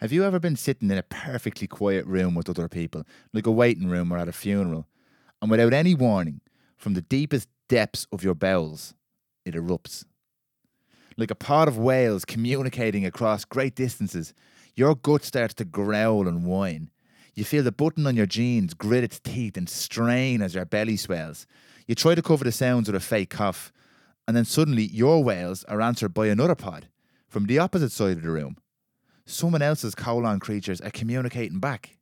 Have you ever been sitting in a perfectly quiet room with other people, like a waiting room or at a funeral, and without any warning, from the deepest depths of your bowels, it erupts? Like a pod of whales communicating across great distances, your gut starts to growl and whine. You feel the button on your jeans grit its teeth and strain as your belly swells. You try to cover the sounds with a fake cough, and then suddenly your wails are answered by another pod from the opposite side of the room. Someone else's colon creatures are communicating back.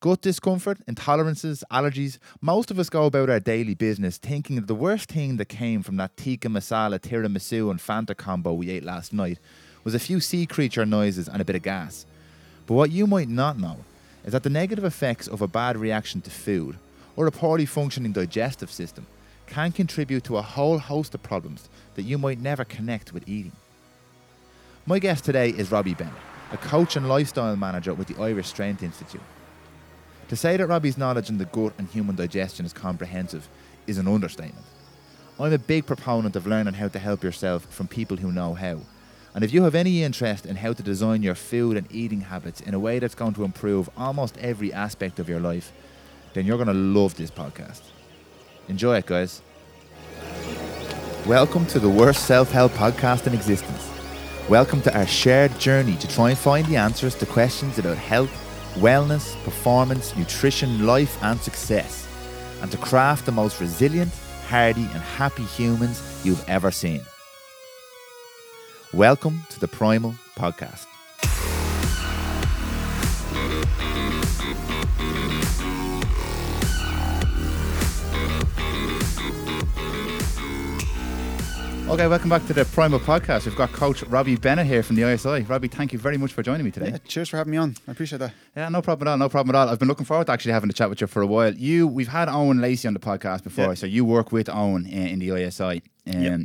Gut discomfort, intolerances, allergies, most of us go about our daily business thinking that the worst thing that came from that tikka masala, tiramisu, and Fanta combo we ate last night was a few sea creature noises and a bit of gas. But what you might not know is that the negative effects of a bad reaction to food or a poorly functioning digestive system can contribute to a whole host of problems that you might never connect with eating. My guest today is Robbie Bennett, a coach and lifestyle manager with the Irish Strength Institute. To say that Robbie's knowledge in the gut and human digestion is comprehensive is an understatement. I'm a big proponent of learning how to help yourself from people who know how. And if you have any interest in how to design your food and eating habits in a way that's going to improve almost every aspect of your life, then you're going to love this podcast. Enjoy it, guys. Welcome to the worst self help podcast in existence. Welcome to our shared journey to try and find the answers to questions about health, wellness, performance, nutrition, life, and success, and to craft the most resilient, hardy, and happy humans you've ever seen. Welcome to the Prymal Podcast. Okay, welcome back to the Prymal Podcast. We've got Coach Robbie Bennett here from the ISI. Robbie, thank you very much for joining me today. Yeah, cheers for having me on. I appreciate that. Yeah, no problem at all. No problem at all. I've been looking forward to actually having a chat with you for a while. You, we've had Owen Lacey on the podcast before, Yeah. so you work with Owen in, in the ISI. Um, Yep.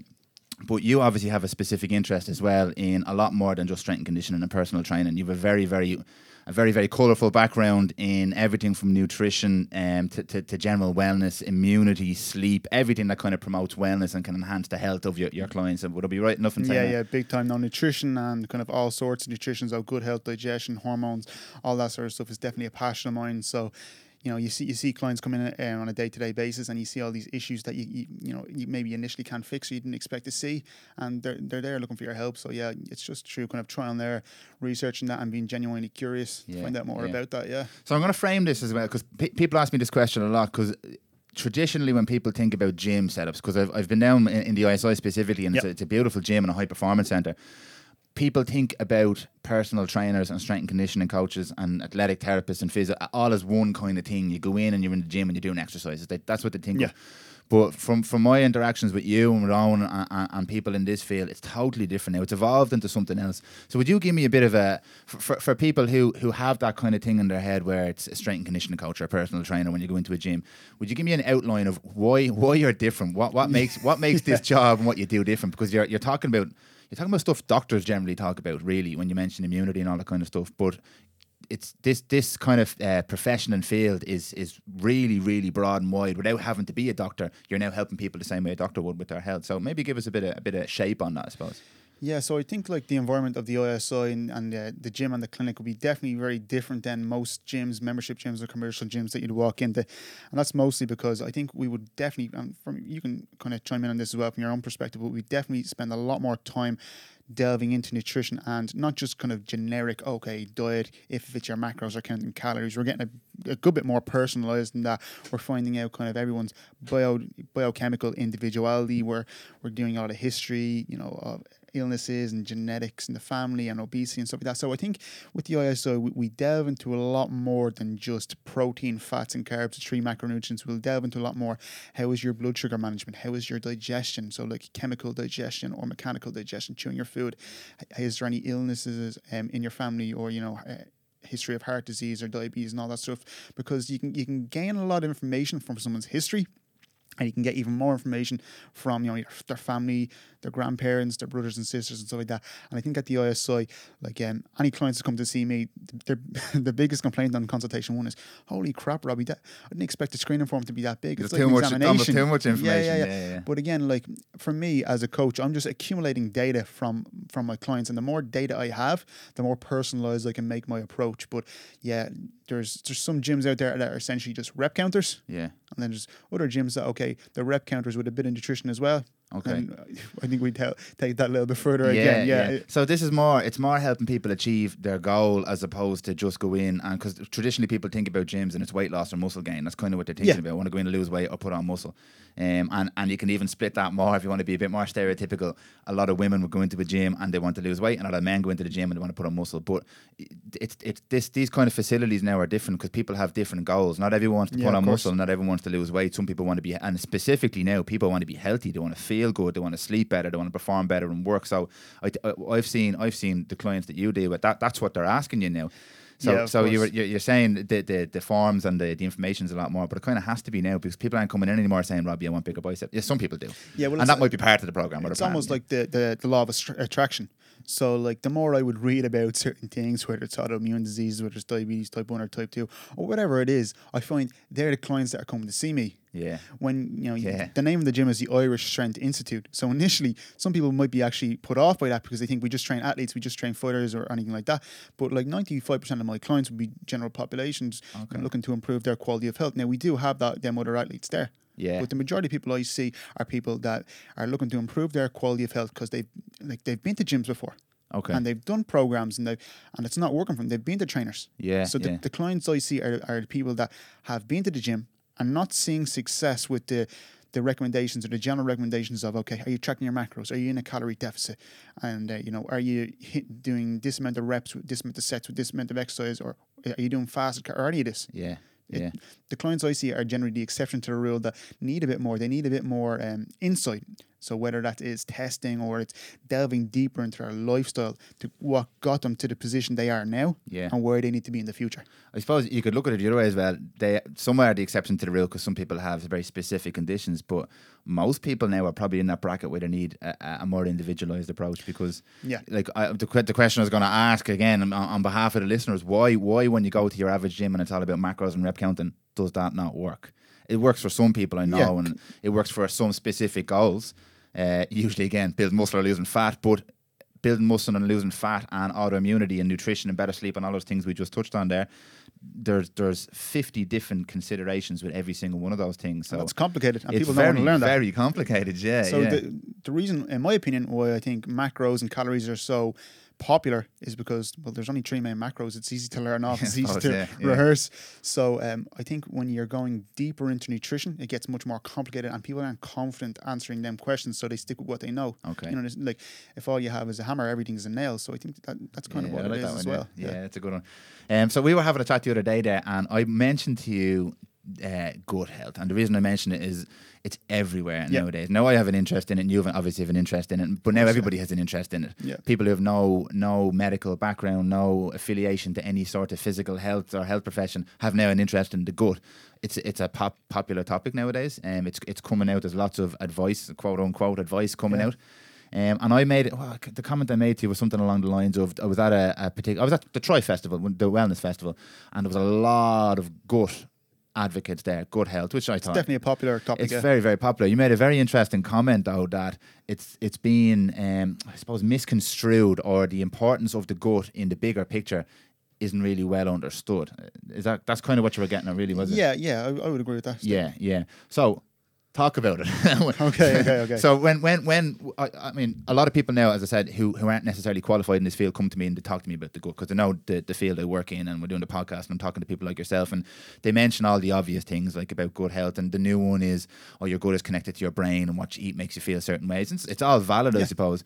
But you obviously have a specific interest as well in a lot more than just strength and conditioning and personal training. You have a very, very, a very, very colourful background in everything from nutrition um, to, to, to general wellness, immunity, sleep, everything that kind of promotes wellness and can enhance the health of your, your clients. And would I be right enough in saying Yeah, that? yeah, big time. Now, nutrition and kind of all sorts of nutrition, so good health, digestion, hormones, all that sort of stuff is definitely a passion of mine. So, you know, you see you see clients come in uh, on a day to day basis, and you see all these issues that you, you you know you maybe initially can't fix or you didn't expect to see, and they're they're there looking for your help. So yeah, it's just true, kind of trying there, researching that, and being genuinely curious Yeah, to find out more yeah. about that. Yeah. So I'm going to frame this as well because pe- people ask me this question a lot because traditionally when people think about gym setups, because I've, I've been down in, in the ISI specifically and it's, a, it's a beautiful gym and a high performance center. People think about personal trainers and strength and conditioning coaches and athletic therapists and physio all as one kind of thing. You go in and you're in the gym and you're doing exercises. They, that's what they think Yeah. of. But from from my interactions with you and with Owen and, and, and people in this field, it's totally different now. It's evolved into something else. So would you give me a bit of a for, for, for people who who have that kind of thing in their head where it's a strength and conditioning coach or a personal trainer when you go into a gym? Would you give me an outline of why why you're different? What what makes what makes this job and what you do different? Because you're you're talking about you're talking about stuff doctors generally talk about really when you mention immunity and all that kind of stuff, but it's this this kind of uh, profession and field is is really really broad and wide. Without having to be a doctor, you're now helping people the same way a doctor would with their health. So maybe give us a bit of a bit of shape on that, I suppose. Yeah, so I think like the environment of the ISI and, and the gym and the clinic would be definitely very different than most gyms, membership gyms or commercial gyms that you'd walk into, and that's mostly because I think we would definitely, and from you can kind of chime in on this as well from your own perspective, but we definitely spend a lot more time delving into nutrition and not just kind of generic okay diet if it's your macros or counting calories. We're getting a, a good bit more personalized than that. We're finding out kind of everyone's bio biochemical individuality. We're we're doing a lot of history you know of illnesses and genetics and the family and obesity and stuff like that. So i think with the ISI we, we delve into a lot more than just protein fats and carbs the three macronutrients. We'll delve into a lot more how is your blood sugar management? How is your digestion? So like chemical digestion or mechanical digestion chewing your food. Is there any illnesses um, in your family or you know uh, history of heart disease or diabetes and all that stuff? Because you can you can gain a lot of information from someone's history and you can get even more information from you know their family their grandparents, their brothers and sisters, and stuff like that. And I think at the ISI, like um, any clients that come to see me, their the biggest complaint on consultation one is, "Holy crap, Robbie! That I didn't expect the screening form to be that big. It's like too an much, examination." too much Yeah, information. yeah, yeah. yeah, yeah. But again, like for me as a coach, I'm just accumulating data from from my clients, and the more data I have, the more personalized I can make my approach. But yeah, there's there's some gyms out there that are essentially just rep counters, Yeah. and then there's other gyms that okay, the rep counters with a bit of nutrition as well. Okay. And I think we take that a little bit further again. Yeah, So this is more. It's more helping people achieve their goal as opposed to just go in and because traditionally people think about gyms and it's weight loss or muscle gain. That's kind of what they're thinking Yeah. about. I want to go in and lose weight or put on muscle. Um, and and you can even split that more if you want to be a bit more stereotypical. A lot of women would go into a gym and they want to lose weight, and a lot of men go into the gym and they want to put on muscle. But it's it's this these kind of facilities now are different because people have different goals. Not everyone wants to Yeah, put on muscle. Not everyone wants to lose weight. Some people want to be, and specifically now, people want to be healthy. They want to feel good. They want to sleep better. They want to perform better and work. So I, I've seen, I've seen the clients that you deal with. That that's what they're asking you now. So, Yeah, so you were, course. you're, you're saying the, the the forms and the, the information is a lot more, but it kind of has to be now because people aren't coming in anymore saying, "Robbie, I want bigger bicep." Yeah, some people do. Yeah, well, and that might be part of the program. the it's plan, almost yeah. like the, the, the law of attra- attraction. So, like, the more I would read about certain things, whether it's autoimmune diseases, whether it's diabetes type 1 or type 2, or whatever it is, I find they're the clients that are coming to see me. yeah, When, you know, Yeah. the name of the gym is the Irish Strength Institute. So, initially, some people might be actually put off by that because they think we just train athletes, we just train fighters or anything like that. But, like, 95% of my clients would be general populations of looking to improve their quality of health. Now, we do have that, them other athletes there. Yeah. But the majority of people I see are people that are looking to improve their quality of health because they've like they've been to gyms before okay, and they've done programs and they and it's not working for them. They've been to trainers. yeah, So the, yeah. the clients I see are, are the people that have been to the gym and not seeing success with the the recommendations or the general recommendations of okay, are you tracking your macros? Are you in a calorie deficit? And uh, you know, are you hit, doing this amount of reps with this amount of sets with this amount of exercise, or are you doing fast or any of this? yeah, It- yeah. the clients I see are generally the exception to the rule that need a bit more. They need a bit more um, insight. So whether that is testing or it's delving deeper into their lifestyle to what got them to the position they are now Yeah. and where they need to be in the future. I suppose you could look at it the other way as well. They some are the exception to the rule because some people have very specific conditions, but most people now are probably in that bracket where they need a, a more individualized approach. Because, Yeah. like I, the the question I was going to ask again on, on behalf of the listeners, why why when you go to your average gym and it's all about macros and rep counting, does that not work? It works for some people, I know, Yeah. and it works for some specific goals. Uh, usually, again, building muscle or losing fat, but building muscle and losing fat and autoimmunity and nutrition and better sleep and all those things we just touched on there. There's there's 50 different considerations with every single one of those things. So That's complicated, and people very, don't want to learn that. very complicated. Yeah. So yeah. the the reason, in my opinion, why I think macros and calories are so popular is because well, there's only three main macros. It's easy to learn off. It's easy suppose, to yeah, yeah. rehearse. So um, I think when you're going deeper into nutrition, it gets much more complicated, and people aren't confident answering them questions, so they stick with what they know. Okay. You know, like if all you have is a hammer, everything is a nail. So I think that that's kind Yeah, of what I like it is that as one, yeah. well. Yeah. it's a good one. Um, so we were having a chat the other day there, and I mentioned to you uh, gut health, and the reason I mention it is it's everywhere nowadays. Now I have an interest in it, and you have obviously have an interest in it, but now everybody has an interest in it. Yeah. People who have no no medical background, no affiliation to any sort of physical health or health profession have now an interest in the gut. It's it's a pop, popular topic nowadays. Um, it's it's coming out. There's lots of advice, quote unquote advice coming out. Um, and I made well, the comment I made to you was something along the lines of I was at a, a particular I was at the Troy Festival, the Wellness Festival, and there was a lot of gut advocates there, gut health, which I thought Definitely a popular topic. it's yeah. very very popular. You made a very interesting comment though that it's it's been um, I suppose misconstrued or the importance of the gut in the bigger picture isn't really well understood. Is that that's kind of what you were getting at, really, was it? yeah, yeah, I, I would agree with that. Yeah, yeah. So talk about it. Okay, okay, okay. So when when when I, I mean a lot of people now, as I said, who who aren't necessarily qualified in this field, come to me and they talk to me about the gut because they know the, the field I work in, and we're doing the podcast, and I'm talking to people like yourself, and they mention all the obvious things like about gut health, and the new one is, oh, your gut is connected to your brain, and what you eat makes you feel certain ways. It's, it's all valid, I suppose.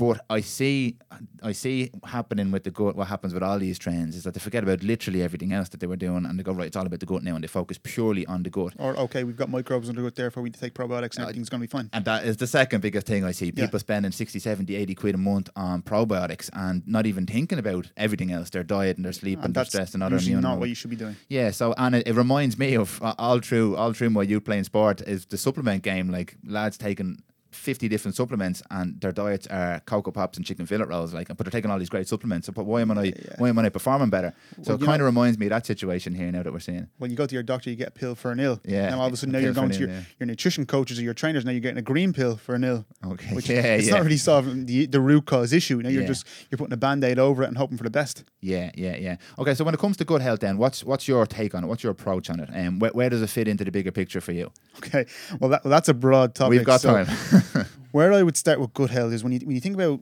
But I see, I see happening with the gut. What happens with all these trends is that they forget about literally everything else that they were doing, and they go right. It's all about the gut now, and they focus purely on the gut. Or okay, we've got microbes in the gut, therefore we need to take probiotics and everything's going to be fine. And that is the second biggest thing I see. Yeah. People spending 60, 70, 80 quid a month on probiotics and not even thinking about everything else their diet and their sleep and, And their stress and other usually not what you should be doing. Yeah, so and it, it reminds me of uh, all through all through my youth playing sport is the supplement game. Like lads taking 50 different supplements and their diets are cocoa pops and chicken fillet rolls like but they're taking all these great supplements so but why am I why am I performing better so Well, it kind of reminds me of that situation here now that we're seeing When you go to your doctor, you get a pill for an ill. Yeah, Now all of a sudden, a now you're going to your, yeah. your nutrition coaches or your trainers. Now you're getting a green pill for an ill. okay Which yeah it's yeah not really solving the the root cause issue. Now you're Yeah. just you're putting a band aid over it and hoping for the best. yeah yeah yeah okay so when it comes to gut health then what's what's your take on it what's your approach on it and where, where does it fit into the bigger picture for you Okay, well that, well, that's a broad topic. we've got So time Where I would start with gut health is when you when you think about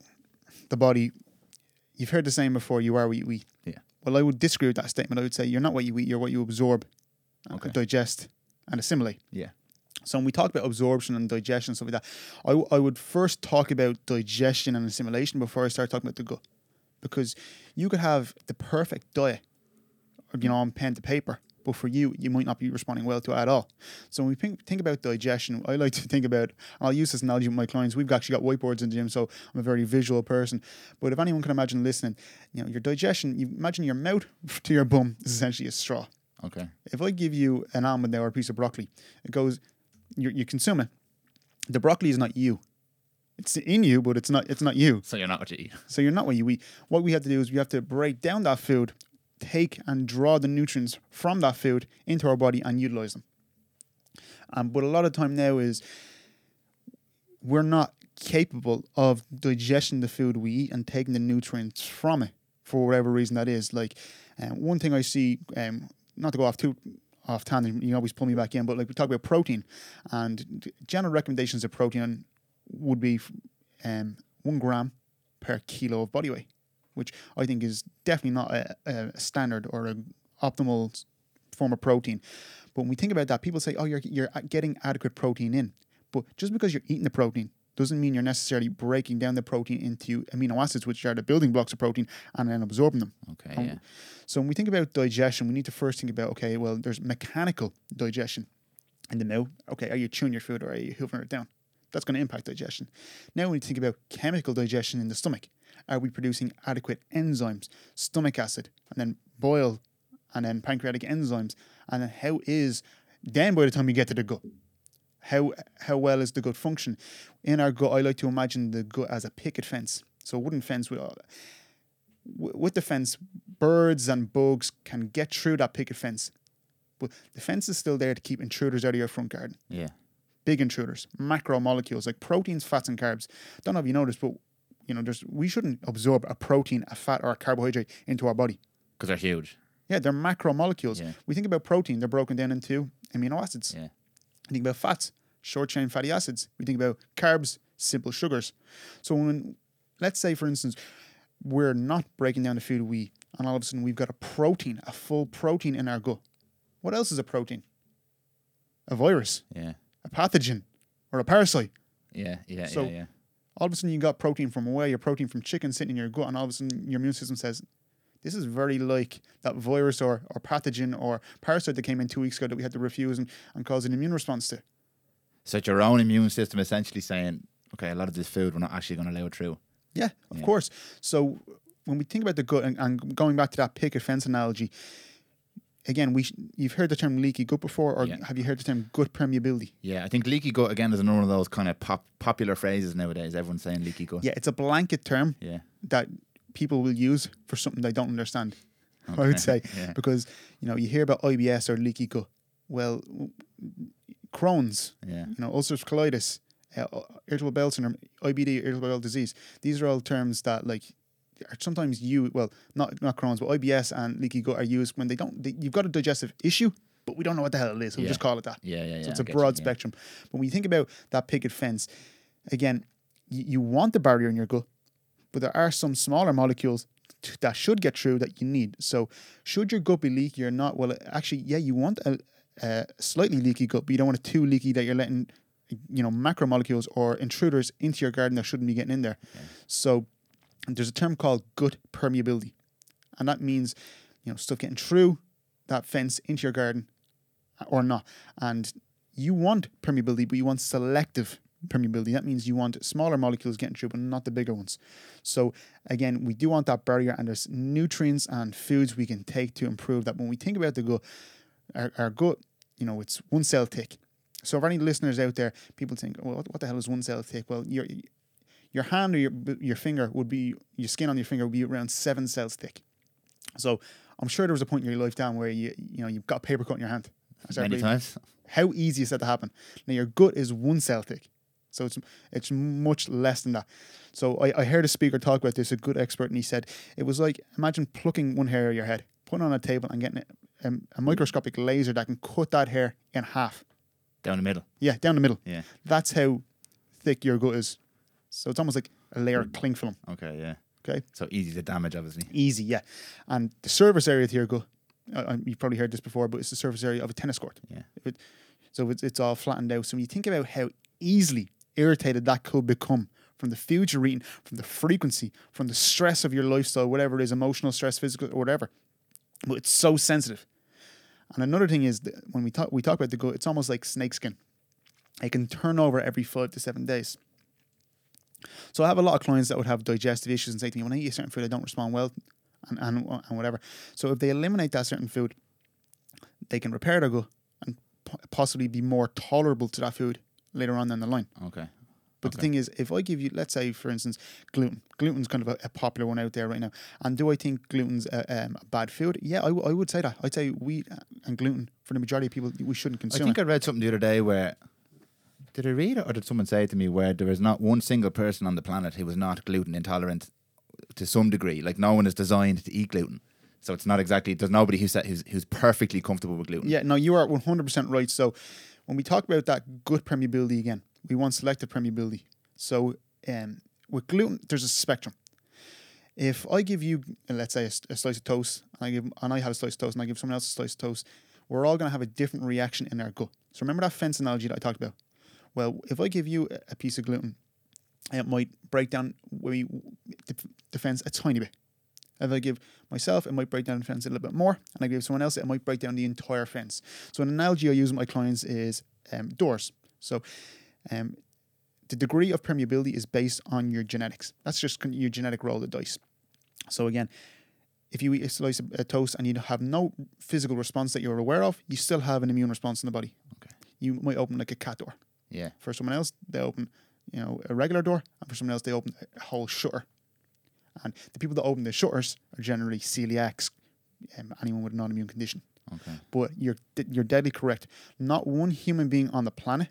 the body. You've heard the saying before: "You are what you eat." Yeah. Well, I would disagree with that statement. I would say you're not what you eat; you're what you absorb, Okay. digest, and assimilate. yeah So when we talk about absorption and digestion and stuff like that, I, w- I would first talk about digestion and assimilation before I start talking about the gut, because you could have the perfect diet, you know, on pen to paper, but for you, you might not be responding well to it at all. So when we think, think about digestion, I like to think about. I'll use this analogy with my clients. We've actually got whiteboards in the gym, so I'm a very visual person. But if anyone can imagine listening, you know, your digestion, you imagine your mouth to your bum is essentially a straw okay if I give you an almond now or a piece of broccoli, it goes, you, you consume it. The broccoli is not you. It's in you, but it's not. It's not you. so you're not what you eat So you're not what you eat. What we have to do is we have to break down that food, take and draw the nutrients from that food into our body and utilize them. Um, but a lot of time now is we're not capable of digesting the food we eat and taking the nutrients from it for whatever reason that is. Like um, one thing I see, um, not to go off too off tangent, you always pull me back in, but like we talk about protein, and general recommendations of protein would be um, one gram per kilo of body weight, which I think is definitely not a, a standard or a optimal form of protein. But when we think about that, people say, "Oh, you're you're getting adequate protein in," but just because you're eating the protein doesn't mean you're necessarily breaking down the protein into amino acids, which are the building blocks of protein, and then absorbing them. okay Um, yeah So when we think about digestion, we need to first think about okay, well, there's mechanical digestion in the mouth. Okay, are you chewing your food or are you hoovering it down? That's going to impact digestion. Now we need to think about chemical digestion in the stomach. Are we producing adequate enzymes, stomach acid, and then bile, and then pancreatic enzymes, and then how is then by the time we get to the gut, how how well is the gut function? In our gut, I like to imagine the gut as a picket fence. So a wooden fence with with the fence, birds and bugs can get through that picket fence. But the fence is still there to keep intruders out of your front garden. yeah Big intruders, macromolecules like proteins, fats, and carbs. Don't know if you noticed, but you know, there's we shouldn't absorb a protein, a fat, or a carbohydrate into our body. because they're huge Yeah, they're macromolecules. Yeah. We think about protein, they're broken down into amino acids. yeah We think about fats, short chain fatty acids. We think about carbs, simple sugars. So when let's say for instance, we're not breaking down the food we eat, and all of a sudden we've got a protein, a full protein in our gut. What else is a protein? A virus, yeah a pathogen, or a parasite. yeah yeah So- yeah yeah All of a sudden you got protein from whey, your protein from chicken sitting in your gut, and all of a sudden your immune system says, This is very like that virus or, or pathogen or parasite that came in two weeks ago that we had to refuse and, and cause an immune response to. So it's your own immune system essentially saying, okay, a lot of this food we're not actually going to allow it through. Yeah, of Yeah. course. So when we think about the gut and, and going back to that picket fence analogy, again, we sh- you've heard the term leaky gut before, or Yeah. have you heard the term gut permeability? Yeah, I think leaky gut again is another one of those kind of pop, popular phrases nowadays. Everyone's saying leaky gut. Yeah, it's a blanket term Yeah. that people will use for something they don't understand. I would say Yeah. because you know you hear about IBS or leaky gut. Well, Crohn's, Yeah. you know, ulcerative colitis, uh, irritable bowel syndrome, IBD, irritable bowel disease. These are all terms that like sometimes you well not not Crohn's, but IBS and leaky gut are used when they don't. They, you've got a digestive issue, but we don't know what the hell it is. So we just call it that. Yeah, yeah, yeah. So it's I a broad you, yeah. spectrum. But when you think about that picket fence, again, you, you want the barrier in your gut, but there are some smaller molecules t- that should get through that you need. So should your gut be leaky or not? Well, actually, yeah, you want a, a slightly leaky gut, but you don't want it too leaky that you're letting, you know, macromolecules or intruders into your garden that shouldn't be getting in there. So there's a term called gut permeability, and that means, you know, stuff getting through that fence into your garden or not. And you want permeability, but you want selective permeability. That means you want smaller molecules getting through, but not the bigger ones. So again, we do want that barrier, and there's nutrients and foods we can take to improve that. When we think about the gut, our, our gut, you know, it's one cell thick. So, for any listeners out there, people think, well, what, the hell is one cell thick? Well, your your hand or your your finger would be your skin on your finger would be around seven cells thick. So, I'm sure there was a point in your life down where you you know you've got a paper cut in your hand. Many times. How easy is that to happen? Now your gut is one cell thick, so it's it's much less than that. So I, I heard a speaker talk about this, a good expert, and he said it was like imagine plucking one hair of your head, putting it on a table, and getting a, a microscopic laser that can cut that hair in half. Down the middle. Yeah, down the middle. Yeah. That's how thick your gut is. So it's almost like a layer of cling film. Okay, yeah. Okay, So easy to damage, obviously. easy, yeah. And the surface area to your gut, uh, uh, you've probably heard this before, but it's the surface area of a tennis court. Yeah. It, so it's, it's all flattened out. So when you think about how easily irritated that could become from the food you're eating, from the frequency, from the stress of your lifestyle, whatever it is, emotional stress, physical, or whatever, but it's so sensitive. And another thing is that when we talk we talk about the gut, it's almost like snakeskin. It can turn over every five to seven days. So I have a lot of clients that would have digestive issues and say to me, when I eat a certain food, I don't respond well and, and, and whatever. So if they eliminate that certain food, they can repair their gut and possibly be more tolerable to that food later on down the line. Okay. But the thing is, if I give you, let's say, for instance, gluten. Gluten's kind of a, a popular one out there right now. And do I think gluten's a, um, a bad food? Yeah, I, w- I would say that. I'd say wheat and gluten, for the majority of people, we shouldn't consume. I think it. I read something the other day where did I read it or did someone say it to me where there is not one single person on the planet who is not gluten intolerant to some degree. Like no one is designed to eat gluten. So it's not exactly there's nobody who's who's, who's perfectly comfortable with gluten. Yeah, no, you are 100% right. So when we talk about that gut permeability again, we want selective permeability. So um, with gluten, there's a spectrum. If I give you, let's say, a slice of toast, and I give, and I have a slice of toast, and I give someone else a slice of toast, we're all going to have a different reaction in our gut. So remember that fence analogy that I talked about. Well, if I give you a- piece of gluten, it might break down we, the, fence a tiny bit. If I give myself, it might break down the fence a little bit more, and I give someone else, it might break down the entire fence. So an analogy I use with my clients is um, doors. So um, the degree of permeability is based on your genetics. That's just your genetic roll of the dice. So again, if you eat a slice of toast and you have no physical response that you're aware of, you still have an immune response in the body. Okay. You might open like a cat door. Yeah. For someone else, they open, you know, a regular door, and for someone else, they open a whole shutter. And the people that open the shutters are generally celiacs, um, anyone with an non-immune condition. Okay. But you're you're deadly correct. Not one human being on the planet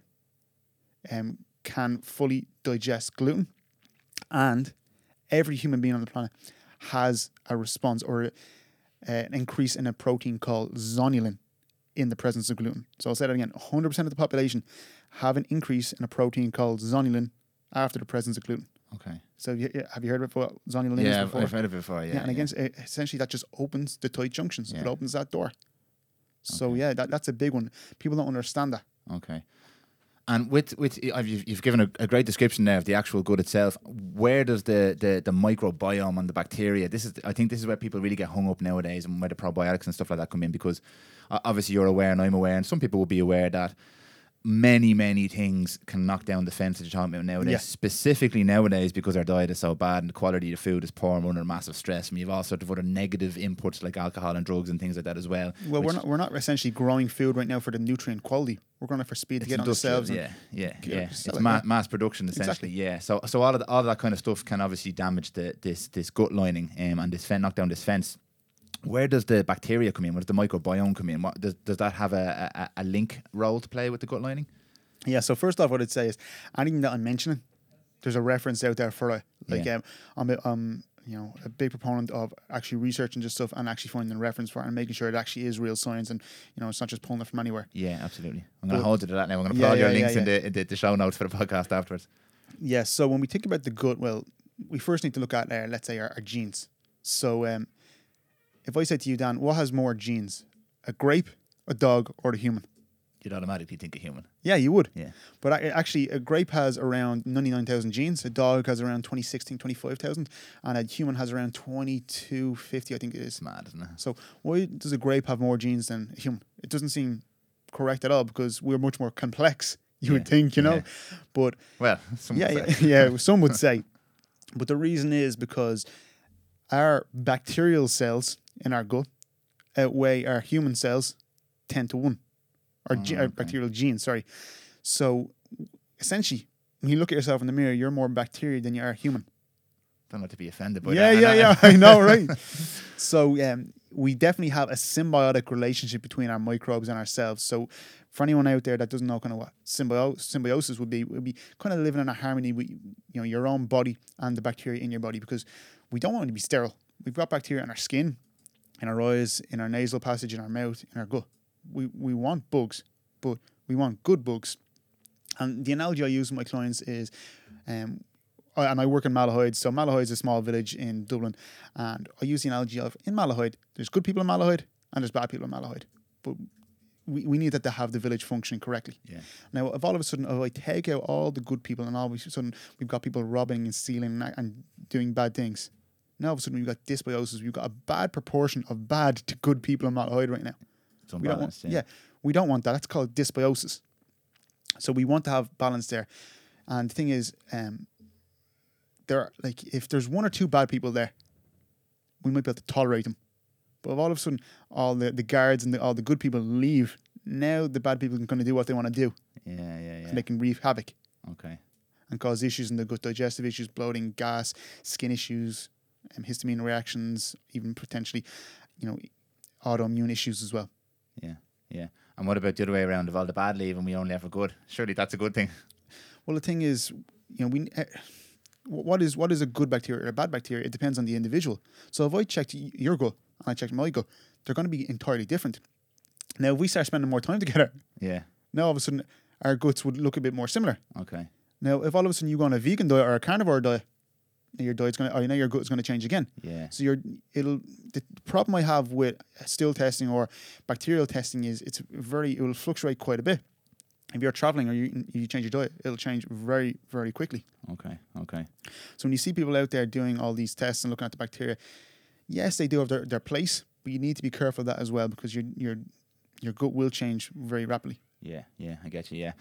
um, can fully digest gluten, and every human being on the planet has a response or a, an increase in a protein called zonulin in the presence of gluten. So I'll say that again: 100% of the population have an increase in a protein called zonulin after the presence of gluten. Okay. So have you, have you heard of what zonulin is Yeah, I've, before? I've heard of it before. Yeah. Yeah, and again, uh, essentially that just opens the tight junctions. It opens that door. So Okay. yeah, that, that's a big one. People don't understand that. Okay. And with with you've, you've given a, a great description there of the actual gut itself. Where does the, the the microbiome and the bacteria? This is I think this is where people really get hung up nowadays, and where the probiotics and stuff like that come in. Because obviously you're aware, and I'm aware, and some people will be aware that many many things can knock down the fence that you're talking about nowadays. Yeah. Specifically nowadays because our diet is so bad and the quality of the food is poor and we're under massive stress. And you have all sorts of other negative inputs like alcohol and drugs and things like that as well. Well, we're not we're not essentially growing food right now for the nutrient quality. We're growing it for speed to get on the shelves. Yeah, yeah, yeah. It's it, ma- mass production essentially. Exactly. Yeah. So so all of the, all of that kind of stuff can obviously damage the this this gut lining um, and this fen- knock down this fence. Where does the bacteria come in? Where does the microbiome come in? What does does that have a, a, a link role to play with the gut lining? Yeah. So first off, what I'd say is anything that I'm mentioning, there's a reference out there for it. Like Yeah. um, I'm a, um, you know a big proponent of actually researching just stuff and actually finding a reference for it and making sure it actually is real science and you know it's not just pulling it from anywhere. Yeah, absolutely. I'm going to hold you to that now. I'm going to put Yeah, all your yeah, links yeah, in, the, in the the show notes for the podcast afterwards. Yes. So when we think about the gut, well, we first need to look at, uh, let's say, our, our genes. So um, if I said to you, Dan, what has more genes, a grape, a dog, or a human? You'd automatically think a human. Yeah, you would. Yeah. But I, actually, a grape has around 99,000 genes, a dog has around 2016, 25,000, and a human has around 2250, I think it is. It's mad, isn't it? So why does a grape have more genes than a human? It doesn't seem correct at all because we're much more complex, you would think, you know? yeah. But Well, some yeah, would yeah, say. yeah, some would say. But the reason is because our bacterial cells in our gut outweigh our human cells 10 to 1 or, ge- Oh, or bacterial genes. Sorry. So essentially, when you look at yourself in the mirror, you're more bacteria than you are human. Don't know to be offended by yeah, that. yeah, I yeah. I know, right? so um, we definitely have a symbiotic relationship between our microbes and ourselves. So for anyone out there that doesn't know kind of what symbio- symbiosis would be, would be kind of living in a harmony with you know your own body and the bacteria in your body because we don't want to be sterile. We've got bacteria in our skin, in our eyes, in our nasal passage, in our mouth, in our gut. We we want bugs, but we want good bugs. And the analogy I use with my clients is, um, I- and I work in Malahide. So Malahide is a small village in Dublin, and I use the analogy of in Malahide, there's good people in Malahide and there's bad people in Malahide, but we, we need that to have the village functioning correctly. Yeah. Now, if all of a sudden, if I take out all the good people and all of a sudden we've got people robbing and stealing and, and doing bad things, now all of a sudden we've got dysbiosis. We've got a bad proportion of bad to good people in Malahide right now. It's We don't want, unbalanced. yeah. we don't want that. That's called dysbiosis. So we want to have balance there. And the thing is, um, there are, like if there's one or two bad people there, we might be able to tolerate them. But if all of a sudden all the, the guards and the, all the good people leave, now the bad people can kind of do what they want to do, Yeah, yeah, yeah. and they can wreak havoc Okay. and cause issues in the gut, digestive issues, bloating, gas, skin issues, um, histamine reactions, even potentially, you know, autoimmune issues as well. Yeah, yeah. And what about the other way around? If all the bad leave and we only have a good, surely that's a good thing. Well, the thing is, you know, we uh, what is what is a good bacteria or a bad bacteria? It depends on the individual. So if I checked your gut and I checked my gut, they're going to be entirely different. Now, if we start spending more time together, Yeah. now all of a sudden our guts would look a bit more similar. Okay. Now, if all of a sudden you go on a vegan diet or a carnivore diet, your diet's going to, or oh, now your gut's going to change again. Yeah. So you're it'll the problem I have with stool testing or bacterial testing is it's very it will fluctuate quite a bit. If you're traveling or you you change your diet, it'll change very very quickly. Okay. Okay. So when you see people out there doing all these tests and looking at the bacteria, yes, they do have their, their place, but you need to be careful of that as well because your your your gut will change very rapidly. Yeah, yeah, I get you. Yeah.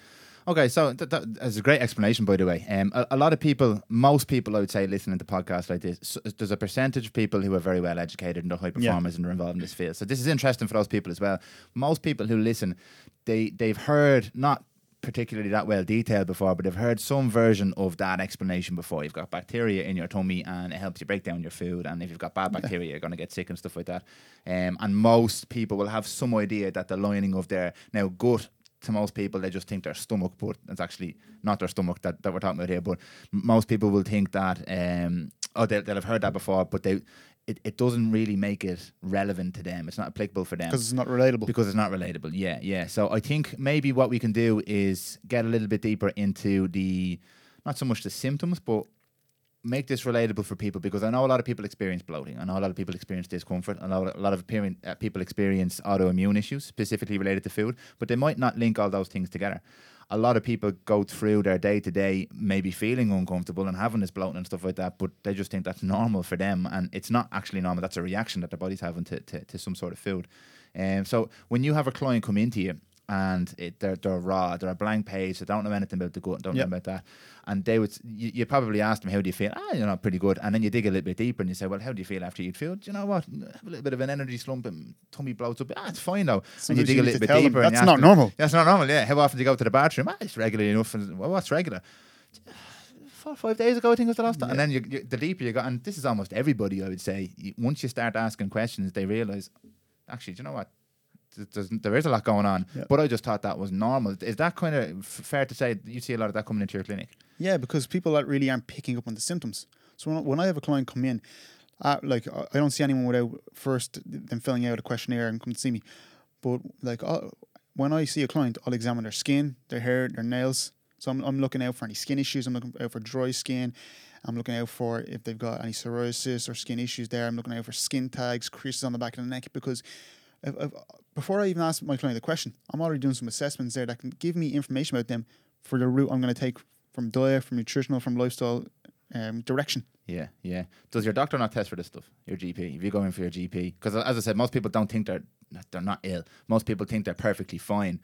Okay, so that, that, that's a great explanation, by the way. Um, a, a lot of people, most people, I would say, listening to podcasts like this, so there's a percentage of people who are very well educated and they're high Yeah. performers and are involved in this field. So this is interesting for those people as well. Most people who listen, they they've heard not particularly that well detailed before, but they've heard some version of that explanation before. You've got bacteria in your tummy and it helps you break down your food. And if you've got bad bacteria, you're going to get sick and stuff like that. Um, and most people will have some idea that the lining of their now gut to most people they just think their stomach, but it's actually not their stomach that, that we're talking about here. But most people will think that um, oh they'll, they'll have heard that before, but they it, it doesn't really make it relevant to them. It's not applicable for them Because it's not relatable. because it's not relatable. Yeah, yeah. So I think maybe what we can do is get a little bit deeper into the not so much the symptoms, but make this relatable for people because I know a lot of people experience bloating. I know a lot of people experience discomfort. I know a lot of uh, people experience autoimmune issues specifically related to food, but they might not link all those things together. A lot of people go through their day to day, maybe feeling uncomfortable and having this bloating and stuff like that, but they just think that's normal for them, and it's not actually normal. That's a reaction that their body's having to, to, to some sort of food. Um, so when you have a client come into you and it, they're, they're raw, they're a blank page, they don't know anything about the gut, don't Yep. know about that, and they would, you, you probably ask them, how do you feel? Ah, you know, pretty good. And then you dig a little bit deeper and you say, well, how do you feel after you eat food? Do you know what? Have a little bit of an energy slump and tummy bloats up. Ah, it's fine though. and you dig a little bit them, deeper. and you That's not them- normal. That's not normal, yeah. How often do you go to the bathroom? Ah, it's regular enough. And, well, what's regular? Four or five days ago, I think was the last time. And then you, you, the deeper you go, and this is almost everybody, I would say, you, once you start asking questions, they realize, actually, do you know what? Th- There's, there is a lot going on, Yeah. but I just thought that was normal. Is that kind of f- fair to say? You see a lot of that coming into your clinic. Yeah, because people that really aren't picking up on the symptoms. So when, when I have a client come in, uh, like I I don't see anyone without first them filling out a questionnaire and come to see me. But like i when I see a client, I'll examine their skin, their hair, their nails. So I'm, I'm looking out for any skin issues. I'm looking out for dry skin. I'm looking out for if they've got any psoriasis or skin issues there. I'm looking out for skin tags, creases on the back of the neck because if, if, before I even ask my client the question, I'm already doing some assessments there that can give me information about them for the route I'm going to take from diet, from nutritional, from lifestyle um, direction. Yeah, yeah. Does your doctor not test for this stuff? Your GP, if you go in for your GP, because as I said, most people don't think they're they're not ill. Most people think they're perfectly fine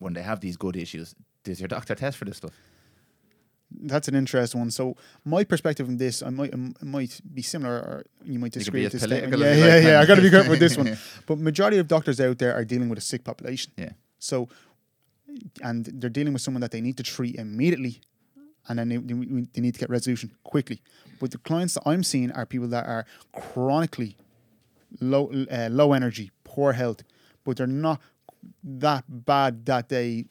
when they have these gut issues. Does your doctor test for this stuff? That's an interesting one. So my perspective on this, I might I might be similar, or you might disagree with this statement. Yeah, yeah, like, yeah. I got to be careful with this one. But majority of doctors out there are dealing with a sick population. Yeah. So and they're dealing with someone that they need to treat immediately, and then they, they, they need to get resolution quickly. But the clients that I'm seeing are people that are chronically low uh, low energy, poor health, but they're not that bad that they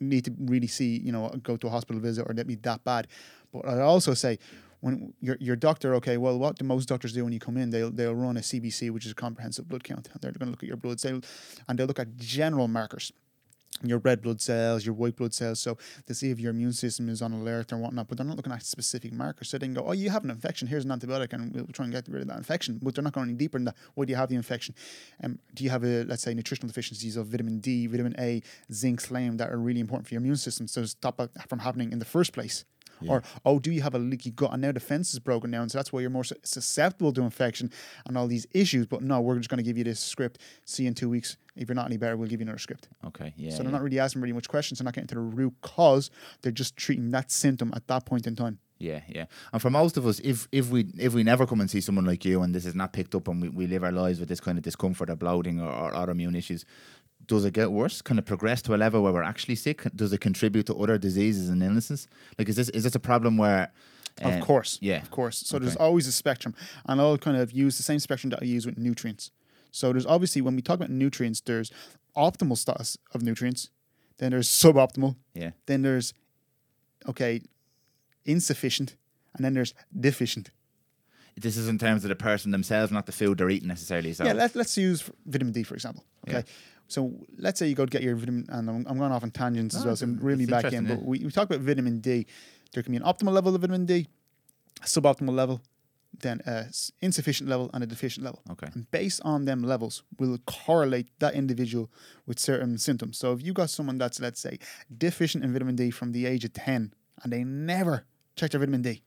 need to really see you know go to a hospital visit or that be that bad. But I also say when your your doctor, okay, well, what do most doctors do when you come in? They'll they'll run a CBC, which is a comprehensive blood count. They're going to look at your blood cell, and they'll look at general markers your red blood cells, your white blood cells, so to see if your immune system is on alert or whatnot. But they're not looking at specific markers. So they can go, oh, you have an infection. Here's an antibiotic, and we'll try and get rid of that infection. But they're not going any deeper than that. Why do you have the infection? Um, do you have a let's say nutritional deficiencies of vitamin D, vitamin A, zinc, selenium that are really important for your immune system, so stop it from happening in the first place. Yeah. Or, oh, do you have a leaky gut? And now the fence is broken down. So that's why you're more susceptible to infection and all these issues. But no, we're just going to give you this script. See you in two weeks. If you're not any better, we'll give you another script. Okay. Yeah. So they're yeah. not really asking really much questions. They're not getting to the root cause. They're just treating that symptom at that point in time. Yeah, yeah. And for most of us, if if we if we never come and see someone like you and this is not picked up and we, we live our lives with this kind of discomfort or bloating or, or autoimmune issues, does it get worse? Can it progress to a level where we're actually sick? Does it contribute to other diseases and illnesses? Like, is this is this a problem where? Uh, of course, yeah, of course. So okay. there's always a spectrum, and I'll kind of use the same spectrum that I use with nutrients. So there's obviously when we talk about nutrients, there's optimal status of nutrients, then there's suboptimal, yeah, then there's okay, insufficient, and then there's deficient this is in terms of the person themselves, not the food they're eating necessarily. So yeah, let, let's use vitamin D for example. Okay, yeah. So let's say you go to get your vitamin, and I'm, I'm going off on tangents as well, so I'm really back in. But we, we talk about vitamin D. There can be an optimal level of vitamin D, a suboptimal level, then a insufficient level, and a deficient level. Okay. And based on them levels, will correlate that individual with certain symptoms. So if you got someone that's let's say deficient in vitamin D from the age of ten, and they never check their vitamin D,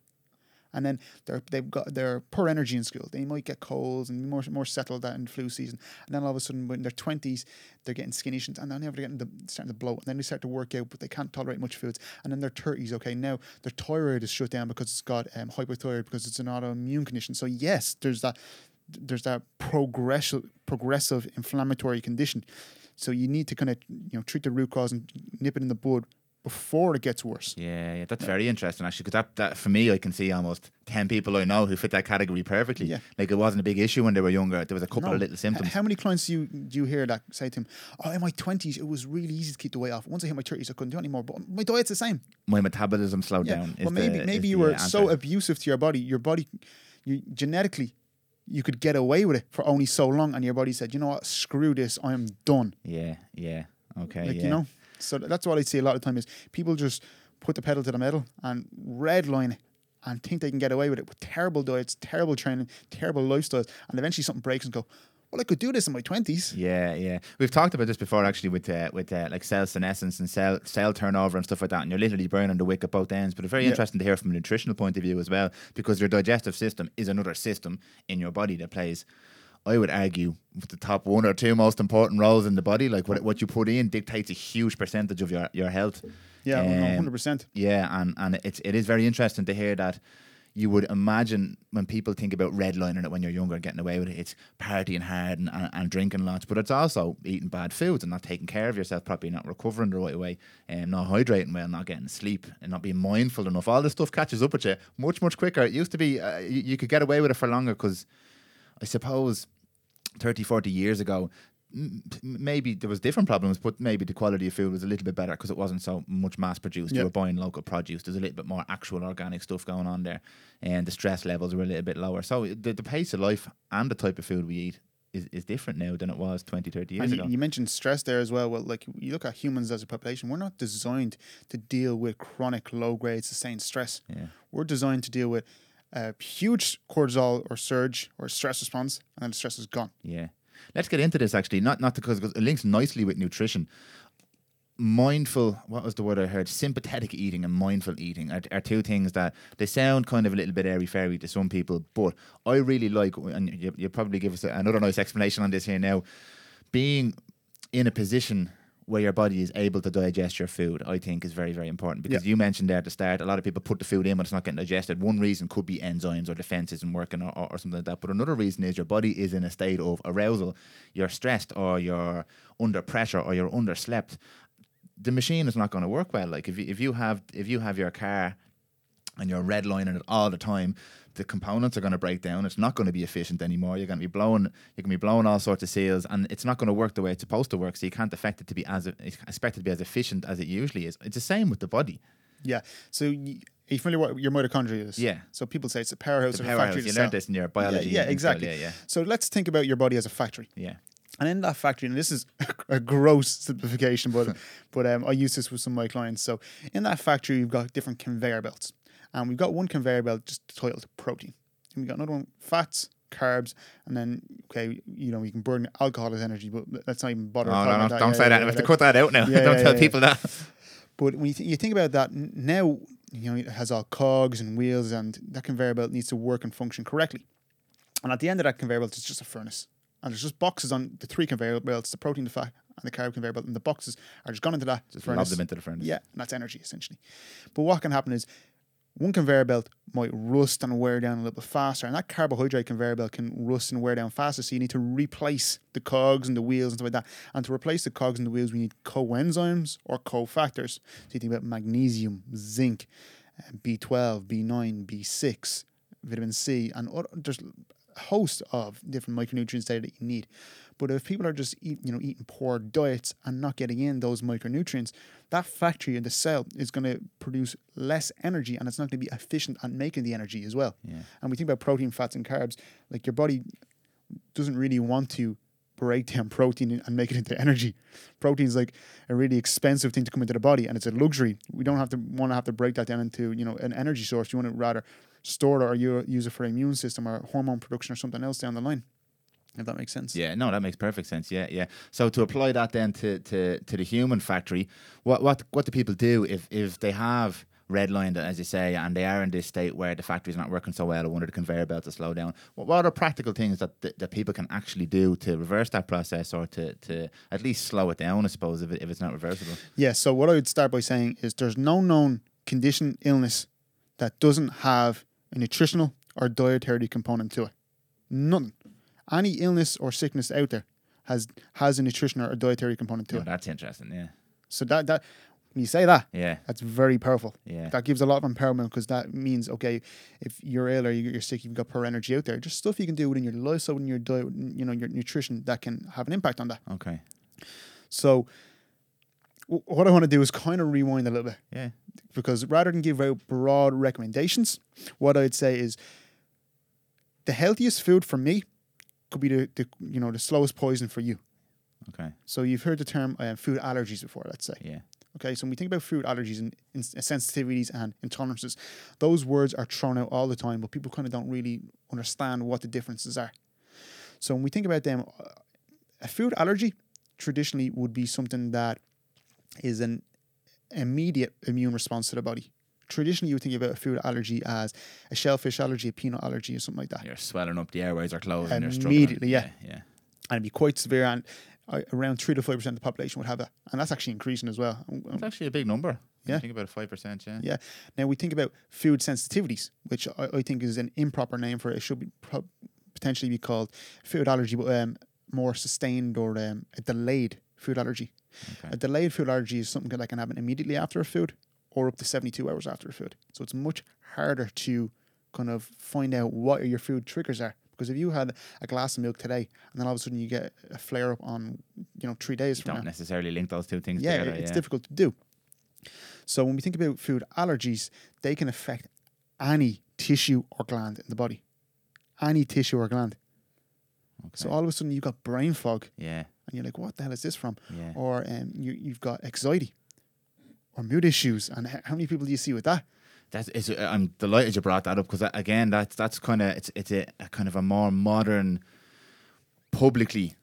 and then they're they've got they're poor energy in school. They might get colds and more more settled that in flu season. And then all of a sudden, when they're twenties, they're getting skinny and then they're getting the, starting to bloat. And then they start to work out, but they can't tolerate much foods. And then they're thirties. Okay, now their thyroid is shut down because it's got um, hypothyroid because it's an autoimmune condition. So yes, there's that there's that progressive progressive inflammatory condition. So you need to kind of you know treat the root cause and nip it in the bud before it gets worse. Yeah, yeah, that's yeah. very interesting actually. Because that, that for me, I can see almost ten people I know who fit that category perfectly. Yeah. like it wasn't a big issue when they were younger. There was a couple no. of little symptoms. H- how many clients do you do you hear that say to him, "Oh, in my twenties, it was really easy to keep the weight off. Once I hit my thirties, I couldn't do it anymore. But my diet's the same. My metabolism slowed yeah. down. Well, maybe the, maybe you were so abusive to your body. Your body, you genetically you could get away with it for only so long, and your body said, "You know what? Screw this. I am done." Yeah, yeah, okay, like yeah. you know. So that's what I see a lot of time is people just put the pedal to the metal and redline it and think they can get away with it with terrible diets, terrible training, terrible lifestyles, and eventually something breaks and go, well, I could do this in my twenties. Yeah, yeah. We've talked about this before, actually, with uh, with uh, like cell senescence and cell cell turnover and stuff like that. And you're literally burning the wick at both ends. But it's very yeah. interesting to hear from a nutritional point of view as well, because your digestive system is another system in your body that plays I would argue the top one or two most important roles in the body. Like what what you put in dictates a huge percentage of your, your health. Yeah, um, hundred percent. Yeah, and and it's it is very interesting to hear that. You would imagine when people think about redlining it when you're younger and getting away with it, it's partying hard and, and, and drinking lots, but it's also eating bad foods and not taking care of yourself properly, not recovering the right way, and um, not hydrating well, not getting sleep, and not being mindful enough. All this stuff catches up with you much, much quicker. It used to be uh, you, you could get away with it for longer because I suppose 30, 40 years ago, maybe there was different problems, but maybe the quality of food was a little bit better because it wasn't so much mass produced. Yep. You were buying local produce. There's a little bit more actual organic stuff going on there, and the stress levels were a little bit lower. So the, the pace of life and the type of food we eat is, is different now than it was 20, 30 years and ago. You, mentioned stress there as well. Well, like you look at humans as a population, we're not designed to deal with chronic low grade sustained stress. Yeah. We're designed to deal with a huge cortisol or surge or stress response, and then the stress is gone. Yeah. Let's get into this actually, not not because it links nicely with nutrition. Mindful, what was the word I heard? Sympathetic eating and mindful eating are, are two things that they sound kind of a little bit airy fairy to some people, but I really like, and you, you probably give us another nice explanation on this here now. Being in a position where your body is able to digest your food, I think is very, very important. Because yeah. you mentioned there at the start, a lot of people put the food in but it's not getting digested. One reason could be enzymes or defense isn't working or, or, something like that. But another reason is your body is in a state of arousal. You're stressed or you're under pressure or you're underslept. the machine is not going to work well. Like if you, if you have if you have your car and you're redlining it all the time, the components are going to break down. It's not going to be efficient anymore. You're going to be blowing, you can be blowing all sorts of seals, and it's not going to work the way it's supposed to work. So you can't expect it to be as expect it to be as efficient as it usually is. It's the same with the body. Yeah. So y- are you familiar with what your mitochondria is? Yeah. So people say it's a powerhouse The powerhouse. You learned this in your biology. Yeah, yeah, exactly. Yeah, yeah, So let's think about your body as a factory. yeah. And in that factory, and this is a gross simplification, but but um, I use this with some of my clients. So in that factory, you've got different conveyor belts, and we've got one conveyor belt just titled protein, and we've got another one fats, carbs, and then okay, you know, you can burn alcohol as energy, but let's not even bother. Oh, talking no, no, don't Yeah, say yeah, that. yeah, we have to cut that out now. Don't tell people that. But when you, th- you think about that, now you know it has all cogs and wheels, and that conveyor belt needs to work and function correctly. And at the end of that conveyor belt is just a furnace, and there's just boxes on the three conveyor belts: the protein, the fat, and the carb conveyor belt. And the boxes are just gone into that Just lob furnace. them into the furnace. Yeah, and that's energy essentially. But what can happen is one conveyor belt might rust and wear down a little bit faster, and that carbohydrate conveyor belt can rust and wear down faster. So you need to replace the cogs and the wheels and stuff like that. And to replace the cogs and the wheels, we need coenzymes or cofactors. So you think about magnesium, zinc, uh, B12, B9, B6, vitamin C, and there's a host of different micronutrients that you need. But if people are just eat, you know eating poor diets and not getting in those micronutrients, that factory in the cell is going to produce less energy, and it's not going to be efficient at making the energy as well. Yeah. And we think about protein, fats, and carbs. Like your body doesn't really want to break down protein and make it into energy. Protein is like a really expensive thing to come into the body, and it's a luxury. We don't have to want to have to break that down into you know an energy source. You want to rather store it or use it for immune system or hormone production or something else down the line. If that makes sense. Yeah, no, that makes perfect sense. Yeah, yeah. So to apply that then to, to, to the human factory, what what what do people do if if they have redlined, as you say, and they are in this state where the factory's not working so well, or one of the conveyor belts to slow down? What, what are practical things that, that that people can actually do to reverse that process, or to, to at least slow it down? I suppose if it, if it's not reversible. Yeah, so what I would start by saying is there's no known condition, illness that doesn't have a nutritional or dietary component to it. None. Any illness or sickness out there has has a nutrition or a dietary component to Oh, it. that's interesting. Yeah, So that that when you say that, yeah, that's very powerful. yeah. That gives a lot of empowerment because that means okay, if you're ill or you- you're sick, you've got poor energy out there. Just stuff you can do within your lifestyle, within your diet, you know, your nutrition that can have an impact on that. Okay. So, w- what I want to do is kind of rewind a little bit Yeah. because rather than give out broad recommendations, what I'd say is the healthiest food for me could be the, the you know the slowest poison for you. Okay. So you've heard the term uh, food allergies before, let's say. Yeah. Okay, so when we think about food allergies and, and sensitivities and intolerances, those words are thrown out all the time, but people kind of don't really understand what the differences are. So when we think about them, uh, a food allergy traditionally would be something that is an immediate immune response to the body. Traditionally, you would think about a food allergy as a shellfish allergy, a peanut allergy, or something like that. You're swelling up, the airways are closed, and you're struggling. Immediately, yeah. yeah. yeah. And it'd be quite severe, and uh, around 3 to 5% of the population would have that. And that's actually increasing as well. It's actually a big number. Yeah. Think about five percent. Yeah. Yeah. Now we think about food sensitivities, which I, I think is an improper name for it. It should be pro- potentially be called food allergy, but um, more sustained or um, a delayed food allergy. Okay. A delayed food allergy is something that can happen immediately after a food or up to 72 hours after a food. So it's much harder to kind of find out what your food triggers are. Because if you had a glass of milk today and then all of a sudden you get a flare up on, you know, three days from don't now, necessarily link those two things yeah, together. it's yeah. difficult to do. So when we think about food allergies, they can affect any tissue or gland in the body, any tissue or gland. Okay. So all of a sudden you've got brain fog, Yeah. and you're like, "What the hell is this from?" Yeah. Or um, you you've got anxiety, or mood issues, and how many people do you see with that? That's uh, I'm delighted you brought that up because again, that's that's kind of it's it's a, a kind of a more modern, publicly.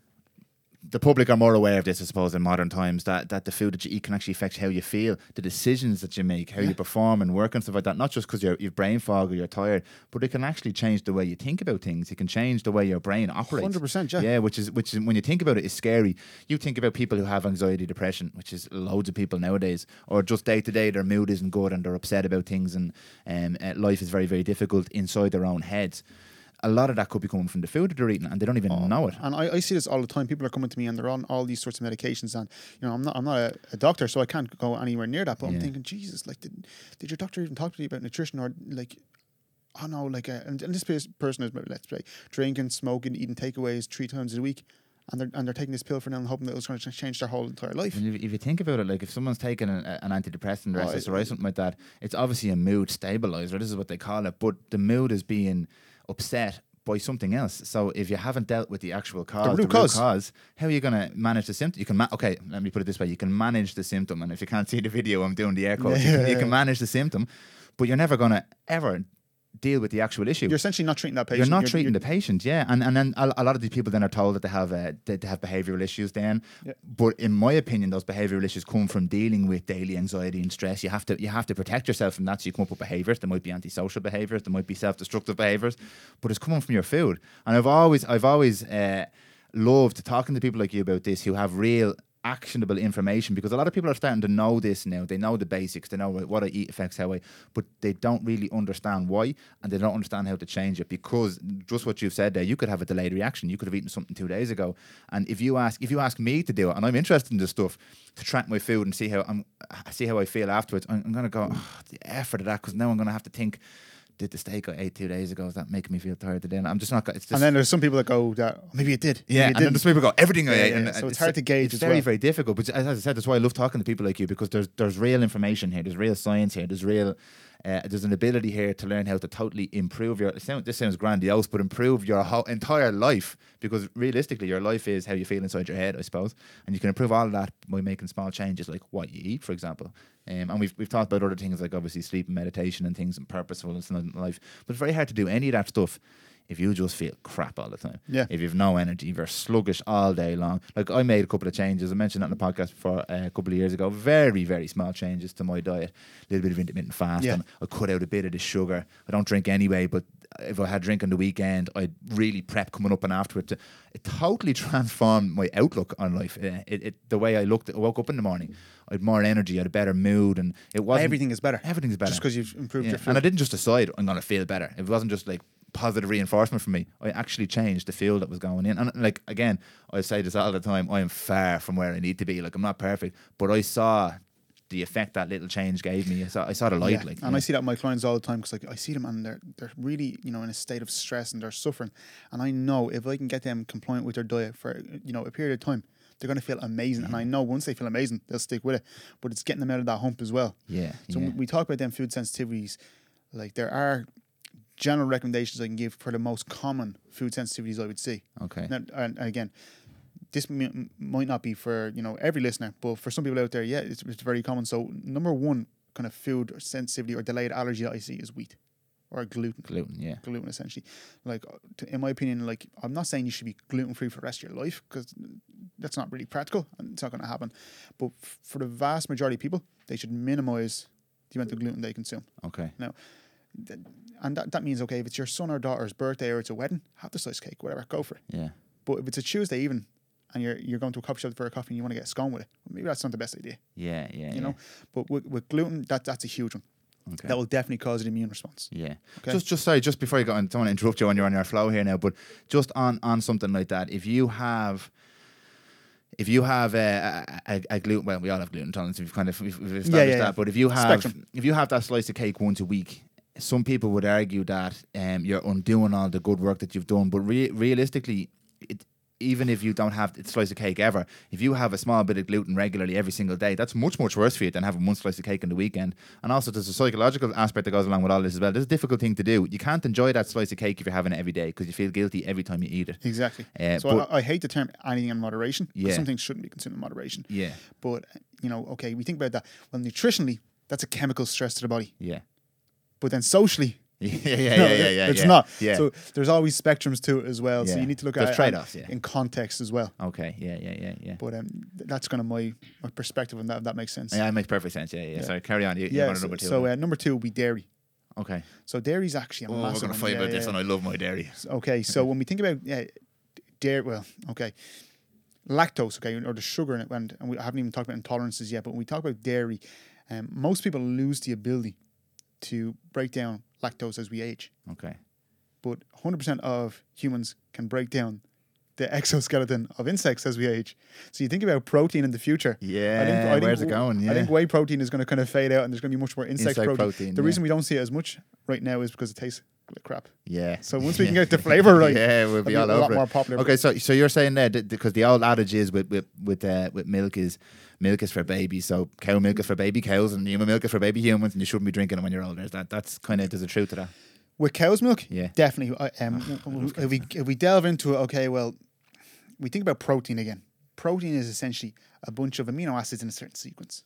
The public are more aware of this, I suppose, in modern times. That that the food that you eat can actually affect how you feel, the decisions that you make, how Yeah. you perform and work and stuff like that. Not just because you're you've brain fog or you're tired, but it can actually change the way you think about things. It can change the way your brain operates. Hundred percent, yeah. Yeah, which is which is when you think about it, is scary. You think about people who have anxiety, depression, which is loads of people nowadays, or just day to day, their mood isn't good and they're upset about things, and um, uh, life is very very difficult inside their own heads. A lot of that could be coming from the food that they're eating, and they don't even Oh, know it. And I, I see this all the time. People are coming to me and they're on all these sorts of medications. And you know, I'm not I'm not a, a doctor, so I can't go anywhere near that. But I'm thinking, Jesus, like, did, did your doctor even talk to you about nutrition or like? Oh no, like, uh, and, and this person is let's say drinking, smoking, eating takeaways three times a week, and they're and they're taking this pill for now and hoping that it's going to change their whole entire life. And if, if you think about it, like if someone's taking an, an antidepressant or Oh, SSRI, something like that, it's obviously a mood stabilizer. This is what they call it. But the mood is being upset by something else. So if you haven't dealt with the actual cause, the root cause. how are you going to manage the symptom? You can, ma- okay, let me put it this way: you can manage the symptom, and if you can't see the video, I'm doing the air quotes. you, can, you can manage the symptom, but you're never going to ever deal with the actual issue. You're essentially not treating that patient. You're not treating the patient, yeah, and and then a, a lot of these people then are told that they have uh, that they have behavioural issues. Then, Yeah. but in my opinion, those behavioural issues come from dealing with daily anxiety and stress. You have to you have to protect yourself from that. So you come up with behaviours. There might be antisocial behaviours. There might be self-destructive behaviours, but it's coming from your food. And I've always I've always uh, loved talking to people like you about this who have real actionable information because a lot of people are starting to know this now. They know the basics. They know what I eat affects how I, but they don't really understand why and they don't understand how to change it because just what you've said there, you could have a delayed reaction. You could have eaten something two days ago, and if you ask if you ask me to do it, and I'm interested in this stuff to track my food and see how I'm see how I feel afterwards, I'm, I'm gonna go oh, the effort of that because now I'm gonna have to think. Did the steak I ate two days ago? Is that making me feel tired today? And I'm just not. It's just And then there's some people that go that "Oh, maybe it did. yeah, maybe and it then didn't." there's people go everything I Yeah, ate, yeah, and. So uh, it's hard to gauge It's very well. very difficult. But as I said, that's why I love talking to people like you because there's there's real information here. There's real science here. There's real. Uh, there's an ability here to learn how to totally improve your. sound- This sounds grandiose, but improve your whole entire life because realistically, your life is how you feel inside your head, I suppose, and you can improve all of that by making small changes, like what you eat, for example. Um, and we've we've talked about other things like obviously sleep and meditation and things and purposefulness in life, but it's very hard to do any of that stuff if you just feel crap all the time. Yeah. If you've no energy, if you're sluggish all day long. Like I made a couple of changes. I mentioned that in the podcast before uh, a couple of years ago. Very, very small changes to my diet. A little bit of intermittent fasting. Yeah. I cut out a bit of the sugar. I don't drink anyway, but if I had drink on the weekend, I'd really prep coming up and after it. It totally transformed my outlook on life. Uh, It, it, the way I looked, I woke up in the morning, I had more energy, I had a better mood, and it wasn't everything is better. Everything's better. Just because you've improved Yeah, your food. And I didn't just decide I'm going to feel better. It wasn't just like positive reinforcement for me. I actually changed the feel that was going in. And like again, I say this all the time. I am far from where I need to be. Like I'm not perfect, but I saw the effect that little change gave me. I saw, I saw the light. Yeah, Like, and yeah. I see that in my clients all the time because like I see them and they're they're really you know in a state of stress and they're suffering, and I know if I can get them compliant with their diet for you know a period of time, they're going to feel amazing, and I know once they feel amazing, they'll stick with it. But it's getting them out of that hump as well. yeah, So yeah. we talk about them food sensitivities, like there are general recommendations I can give for the most common food sensitivities I would see. okay. Now, and, and again, this m- might not be for you know every listener, but for some people out there, yeah, it's, it's very common. So number one kind of food sensitivity or delayed allergy that I see is wheat or gluten. Gluten. Yeah. Gluten, essentially, like to, in my opinion, like I'm not saying you should be gluten free for the rest of your life because that's not really practical and it's not going to happen. But f- for the vast majority of people, they should minimize the amount of gluten they consume. Okay. Th- And that, that means okay, if it's your son or daughter's birthday or it's a wedding, have the slice cake, whatever, go for it. Yeah. But if it's a Tuesday even, and you're you're going to a coffee shop for a coffee and you want to get a scone with it, maybe that's not the best idea, Yeah. Yeah. you know. But with, with gluten, that that's a huge one. Okay. That will definitely cause an immune response. Yeah. Okay. Just, just sorry, just before you go on, don't want to interrupt you when you're on your flow here now, but just on on something like that, if you have. If you have a, a, a, gluten, well, we all have gluten intolerance. We've kind of we've, we've established yeah, yeah. that. But if you have Spectrum. if you have that slice of cake once a week, some people would argue that um, you're undoing all the good work that you've done. But re- realistically, it, even if you don't have a slice of cake ever, if you have a small bit of gluten regularly every single day, that's much, much worse for you than having one slice of cake on the weekend. And also, there's a psychological aspect that goes along with all this as well. This is a difficult thing to do. You can't enjoy that slice of cake if you're having it every day because you feel guilty every time you eat it. Exactly. Uh, so I, I hate the term anything in moderation. Yeah. Some things shouldn't be consumed in moderation. Yeah, But you know, okay, we think about that. Well, nutritionally, that's a chemical stress to the body. yeah. But then socially, Yeah, yeah, yeah, no, yeah, yeah. it's yeah. not. Yeah. So there's always spectrums to it as well. So you need to look There's at it trade-offs, yeah. in context as well. okay. Yeah, yeah, yeah, yeah. But um, that's kind of my, my perspective on that. If that makes sense. Yeah, it makes perfect sense. Yeah, yeah. Yeah. Sorry, carry on. You, you're Yeah. to So, number two. so uh, number two will be dairy. okay. So dairy is actually a Oh, we're going to one. fight Yeah, about this yeah. one. I love my dairy. Okay, so when we think about uh, dairy, well, okay, lactose, okay, or the sugar in it, and, and we haven't even talked about intolerances yet, but when we talk about dairy, um, most people lose the ability to break down lactose as we age. Okay. but 100% of humans can break down the exoskeleton of insects as we age. So you think about protein in the future. Yeah, where's it going? Yeah. I think whey protein is going to kind of fade out, and there's going to be much more insect, Insect protein. protein, The yeah. reason we don't see it as much right now is because it tastes crap. yeah. So once we can get the flavor right, yeah, we'll be all a over lot it. more popular. Okay, so so you're saying that because the old adage is with with with uh, with milk is milk is for babies, so cow milk is for baby cows, and human milk is for baby humans, and you shouldn't be drinking it when you're older. That that's kind of there's a truth to that? With cow's milk, Yeah. definitely. Um, if we if we delve into it, okay, well, we think about protein again. Protein is essentially a bunch of amino acids in a certain sequence.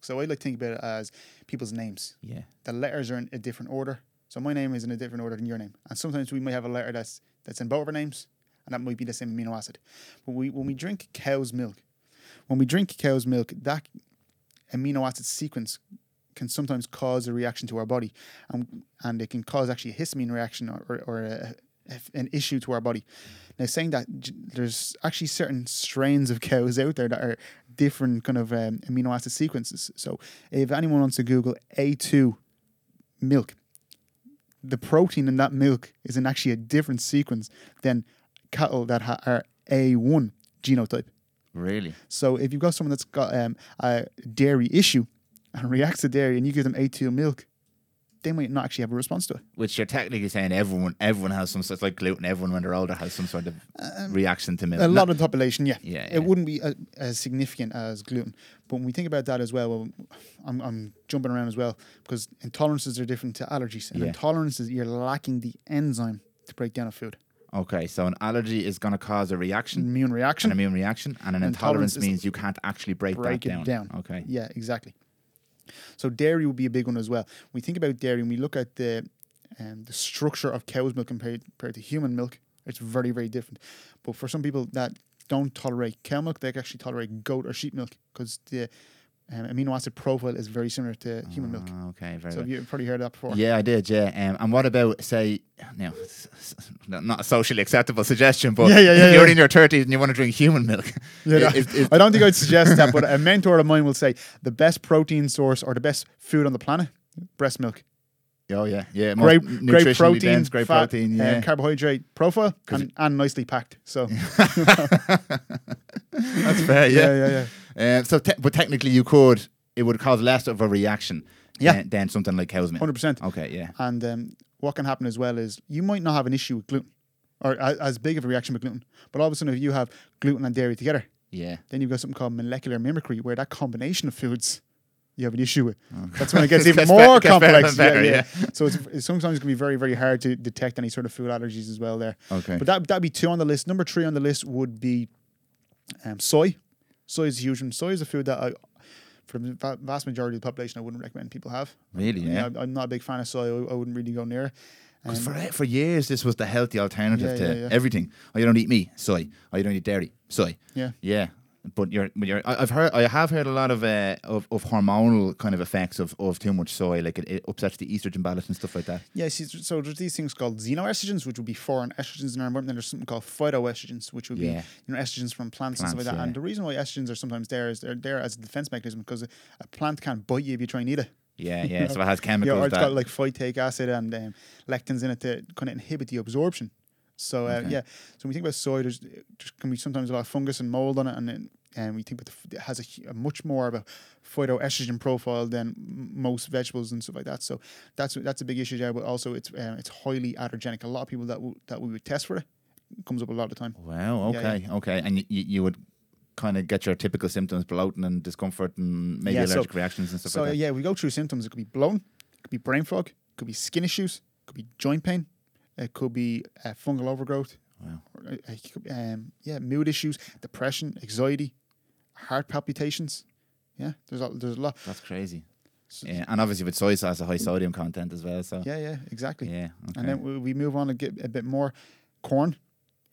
So I like to think about it as people's names. Yeah. The letters are in a different order. So my name is in a different order than your name, and sometimes we might have a letter that's that's in both of our names, and that might be the same amino acid. But we when we drink cow's milk, when we drink cow's milk, that amino acid sequence can sometimes cause a reaction to our body, and and it can cause actually a histamine reaction or, or, or a, an issue to our body. Now, saying that there's actually certain strains of cows out there that are different kind of um, amino acid sequences. So, if anyone wants to Google A2 milk, the protein in that milk is in actually a different sequence than cattle that ha- are A1 genotype. Really? So if you've got someone that's got um, a dairy issue and reacts to dairy and you give them A2 milk, they might not actually have a response to it. Which you're technically saying everyone everyone has some sort of like gluten. Everyone when they're older has some sort of reaction to milk. Um, A Not- lot of the population, yeah. Yeah, yeah. It wouldn't be a, as significant as gluten. But when we think about that as well, well I'm, I'm jumping around as well because intolerances are different to allergies. And Yeah. intolerances, you're lacking the enzyme to break down a food. Okay, so an allergy is going to cause a reaction, Immune reaction. an immune reaction, and an Intolerance intolerance means you can't actually break, break that it down. Okay. Yeah, exactly. So dairy would be a big one as well. We think about dairy and we look at the um, the structure of cow's milk compared, compared to human milk. It's very very different. But for some people that don't tolerate cow milk, they actually tolerate goat or sheep milk because the um, amino acid profile is very similar to human milk. Ah, Okay, very So you've probably heard that before. Yeah, I did. Yeah, um, and what about say, now, s- s- not a socially acceptable suggestion, but Yeah, yeah, yeah, if you're yeah. in your thirties and you want to drink human milk, Yeah, is- is- I don't think I'd suggest that, but a mentor of mine will say the best protein source or the best food on the planet, breast milk. oh yeah, yeah, great, great protein, dense, great fat, protein, uh, yeah. carbohydrate profile, and, and nicely packed. So That's fair. yeah, Yeah, yeah, yeah, Um, so, te- but technically, you could. It would cause less of a reaction. Yeah. Than, than something like cow's milk. hundred percent. Okay. Yeah. And um, what can happen as well is you might not have an issue with gluten, or a, as big of a reaction with gluten, but all of a sudden if you have gluten and dairy together, Yeah. then you've got something called molecular mimicry, where that combination of foods you have an issue with. That's when it gets even Gets more bet- gets better complex. and better, yeah. So it's, it's sometimes can be very, very hard to detect any sort of food allergies as well. There, Okay. but that that'd be two on the list. Number three on the list would be um, soy. Soy is a huge one. Soy is a food that I, for the vast majority of the population, I wouldn't recommend people have. Really? Yeah. I'm, I'm not a big fan of soy. I, I wouldn't really go near. it. Um, for for years, this was the healthy alternative Yeah, to yeah, yeah. everything. Oh, you don't eat meat, soy. Oh, you don't eat dairy, soy. yeah. Yeah, but you're, you're. I- I've heard, I have heard a lot of uh, of, of hormonal kind of effects of, of too much soy, like it, it upsets the estrogen balance and stuff like that. Yeah, so there's these things called xenoestrogens, which would be foreign estrogens in our environment. Then there's something called phytoestrogens, which would Yeah. be you know estrogens from plants, and stuff like Plants, that. And the reason why estrogens are sometimes there is they're there as a defense mechanism because a, plant can't bite you if you try and eat it. Yeah, yeah. so it has Yeah, chemicals or it's that. got like phytic acid and um, lectins in it to kind of inhibit the absorption. So uh, Okay. yeah, so when we think about soy, there's there can be sometimes a lot of fungus and mold on it, and then and we think it has a, a much more of a phytoestrogen profile than most vegetables and stuff like that. So that's that's a big issue there. But also it's um, it's highly allergenic. A lot of people that w- that we would test for it comes up a lot of the time. wow. Yeah, Okay. Okay. And you, you, would kind of get your typical symptoms, bloating and discomfort, and maybe Yeah, so- allergic reactions and stuff So like that. So yeah, we go through symptoms. It could be bloating, it could be brain fog, it could be skin issues, it could be joint pain, it could be uh, fungal overgrowth. Wow. or, it could be, um, yeah, mood issues, depression, anxiety, heart palpitations. Yeah, there's a, there's a lot. That's crazy. So- Yeah, and obviously with soy sauce, a high sodium content as well. So Yeah, yeah, exactly. yeah. Okay. And then we, we move on and get a bit more corn,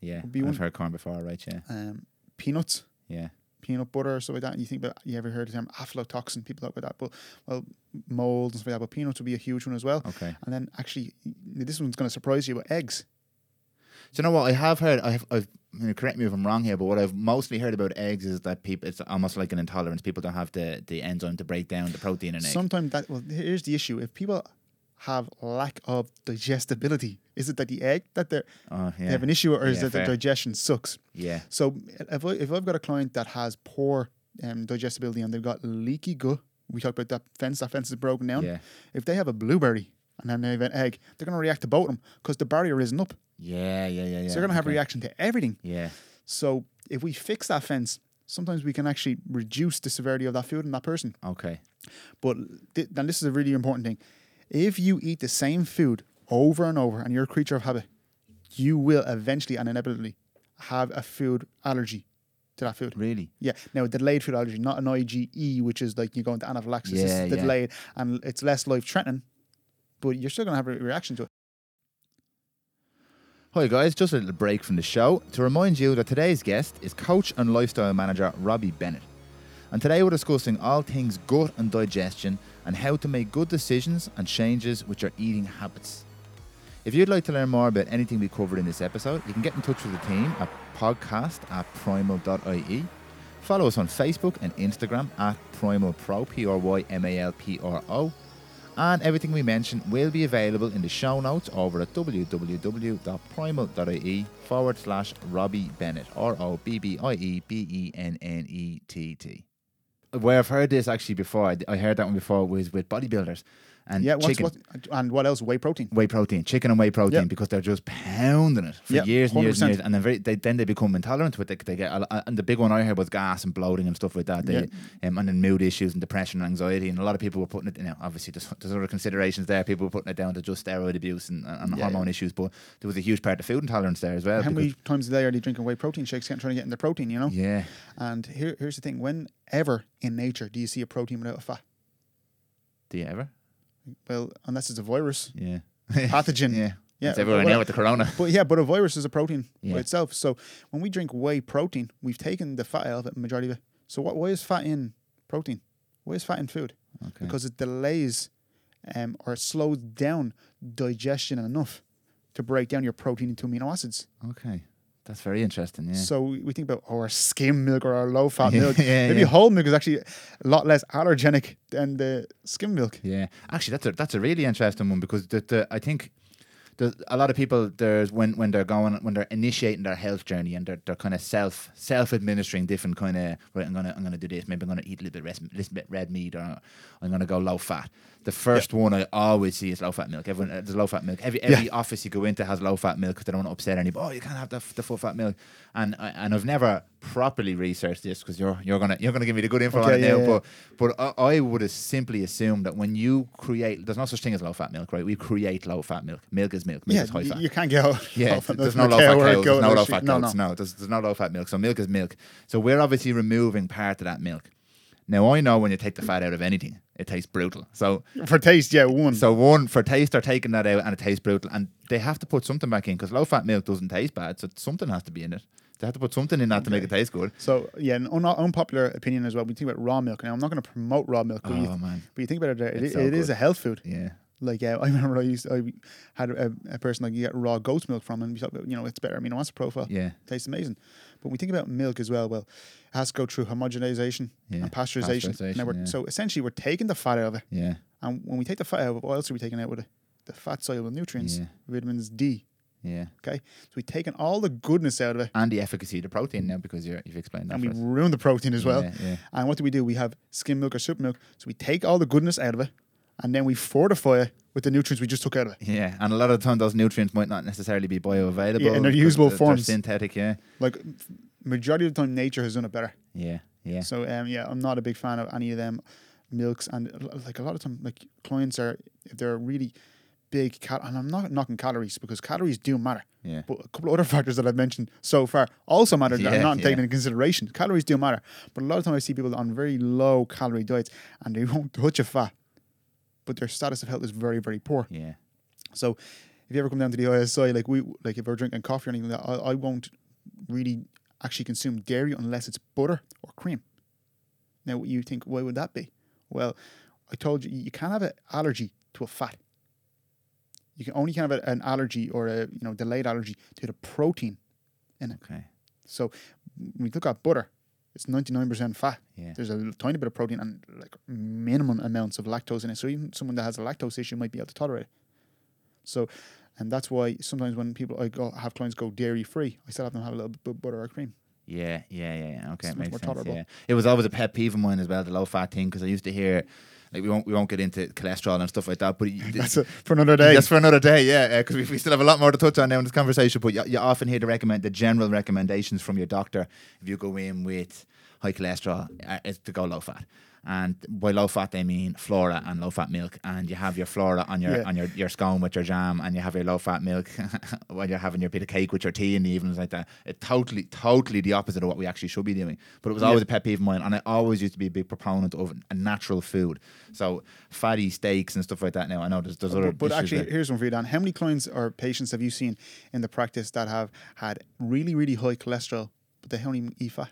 yeah, I've one. heard corn before, right? Yeah, um, peanuts, yeah. peanut butter, stuff like that. And you think about, you ever heard the term aflatoxin? People talk about that, but well, mold and stuff like that. But peanuts would be a huge one as well. Okay. And then actually, this one's going to surprise you, but eggs. Do you know what I have heard? I have. I've, you know, correct me if I'm wrong here, but what I've mostly heard about eggs is that people it's almost like an intolerance. People don't have the, the enzyme to break down the protein in eggs. Sometimes that, well, here's the issue. If people have lack of digestibility Is it that the egg that they're, Oh, they have an issue, or is Yeah, it that fair. digestion sucks? Yeah. So if I, if I've got a client that has poor um, digestibility and they've got leaky gut, we talked about that fence. That fence is broken down. Yeah. If they have a blueberry and then they have an egg, they're going to react to both of them because the barrier isn't up. Yeah. Yeah. Yeah. Yeah. so they're going to have a okay. reaction to everything. Yeah. So if we fix that fence, sometimes we can actually reduce the severity of that food in that person. Okay. But th- then this is a really important thing. If you eat the same food over and over and you're a creature of habit, you will eventually and inevitably have a food allergy to that food. Really. Yeah. Now, delayed food allergy, not an IgE, which is like you go into anaphylaxis. Yeah, the yeah. delayed, and it's less life threatening, but you're still going to have a reaction to it. Hi guys, just a little break from the show to remind you that today's guest is coach and lifestyle manager Robbie Bennett. And today we're discussing all things gut and digestion and how to make good decisions and changes with your eating habits. If you'd like to learn more about anything we covered in this episode, you can get in touch with the team at podcast at prymal.ie. Follow us on Facebook and Instagram at prymalpro, P-R-Y-M-A-L-P-R-O. And everything we mention will be available in the show notes over at www.prymal.ie forward slash Robbie Bennett, R O B B I E B E N N E T T. Where I've heard this actually before, I- heard that one before was with bodybuilders and Yeah. Chicken. what, and what else? Whey protein. Whey protein, chicken and whey protein, Yeah. because they're just pounding it for Yeah, years and years and 100%. years, and then very, they, then they become intolerant to it. They, they get, a and the big one I heard was gas and bloating and stuff like that. They, Yeah. um, and then mood issues and depression and anxiety, and a lot of people were putting it. You know, obviously there's, there's other considerations there. People were putting it down to just steroid abuse and, and Yeah, hormone yeah. issues, but there was a huge part of food intolerance there as well. How many times a day are they drinking whey protein shakes, trying to get in the protein? You know. Yeah, And here, here's the thing: whenever in nature do you see a protein without a fat? do you ever? Well, unless it's a virus, Yeah, pathogen. yeah, Yeah, It's everywhere but- now with the corona. But yeah, but a virus is a protein Yeah. by itself. So when we drink whey protein, we've taken the fat out of it, majority of it. So what? Why is fat in protein? Why is fat in food? Okay. Because it delays, um, or it slows down digestion enough to break down your protein into amino acids. Okay, that's very interesting. Yeah. So we think about oh, our skim milk or our low fat milk. yeah, Maybe yeah. whole milk is actually a lot less allergenic than the skim milk. Yeah, actually, that's a that's a really interesting one because the, the I think a lot of people there's when when they're going when they're initiating their health journey and they're they're kind of self self administering different kind of right. I'm gonna I'm gonna do this. Maybe I'm gonna eat a little bit res, little bit red meat or I'm gonna go low fat. The first one I always see is low fat milk. Everyone uh, there's low fat milk. Every every office you go into has low fat milk because they don't want to upset anybody. Oh, you can't have the, the full fat milk. And I- and I've never properly researched this because you're you're gonna you're gonna give me the good info on it yeah, now. yeah. But but I, I would have simply assumed that when you create, there's no such thing as low fat milk, right? We create low fat milk. Milk is milk. Milk Yeah, is high fat. you can't get. Yeah, low fat there's no low fat cow cows, there's no low fat No, no. No, there's, there's no low fat milk. So milk is milk. So we're obviously removing part of that milk. Now I know when you take the fat out of anything, it tastes brutal. So For taste, yeah, one. so one for taste, they're taking that out and it tastes brutal, and they have to put something back in because low fat milk doesn't taste bad. So something has to be in it. They have to put something in that to make it taste good. So yeah, an un- unpopular opinion as well. We think about raw milk. Now I'm not going to promote raw milk, but, Oh you, man, but you think about it, it, it so is good. a health food. yeah, Like uh, I remember I used I had a, a person like you get raw goat's milk from, and we thought you know it's better amino acid profile, yeah, tastes amazing. But when we think about milk as well, well, it has to go through homogenization Yeah, and pasteurization. pasteurization, yeah. So essentially, we're taking the fat out of it, yeah, and when we take the fat out, what else are we taking out with it? The fat soluble nutrients, Yeah. vitamins D. yeah. Okay, so we've taken all the goodness out of it, And the efficacy of the protein now because you're, you've explained that. and we for us. ruin the protein as well. Yeah, yeah. And what do we do? We have skim milk or super milk. So we take all the goodness out of it, and then we fortify it with the nutrients we just took out of it. Yeah, and a lot of the time those nutrients might not necessarily be bioavailable. Yeah, and they're usable they're- forms. They're synthetic, yeah. Like majority of the time, nature has done it better. Yeah, yeah. So um, yeah, I'm not a big fan of any of them milks, and like a lot of time, like clients are if they're really big cal, and I'm not knocking calories because calories do matter. Yeah. But a couple of other factors that I've mentioned so far also matter that Yeah, I'm not yeah. taking into consideration. Calories do matter, but a lot of time I see people on very low calorie diets and they won't touch a fat, but their status of health is very very poor. Yeah. So if you ever come down to the ISI, like we like if we're drinking coffee or anything like that, I, I won't really actually consume dairy unless it's butter or cream. Now you think why would that be? Well, I told you you can't have an allergy to a fat. You can only have a, an allergy or a you know delayed allergy to the protein in it. Okay. So when we look at butter, it's ninety nine percent fat. Yeah. There's a tiny bit of protein and like minimum amounts of lactose in it. So even someone that has a lactose issue might be able to tolerate it. So And that's why sometimes when people I go have clients go dairy free, I still have them have a little bit of butter or cream. Yeah, yeah, yeah, yeah. Okay, It's it much makes more sense. tolerable. Yeah, it was always a pet peeve of mine as well, the low fat thing, because I used to hear, like, we won't we won't get into cholesterol and stuff like that, but That's it for another day. That's for another day, yeah, because we, we still have a lot more to touch on now in this conversation. But you, you often hear the recommend the general recommendations from your doctor if you go in with high cholesterol uh, is to go low fat. And by low fat they mean flora and low fat milk, and you have your flora on your Yeah. on your, your scone with your jam, and you have your low fat milk when you're having your bit of cake with your tea in the evenings like that. It totally totally the opposite of what we actually should be doing. But it was Yeah. always a pet peeve of mine, and I always used to be a big proponent of a natural food. So fatty steaks and stuff like that. Now I know there's there's other But, but actually, there. here's one for you, Dan. How many clients or patients have you seen in the practice that have had really, really high cholesterol, but they don't even eat fat?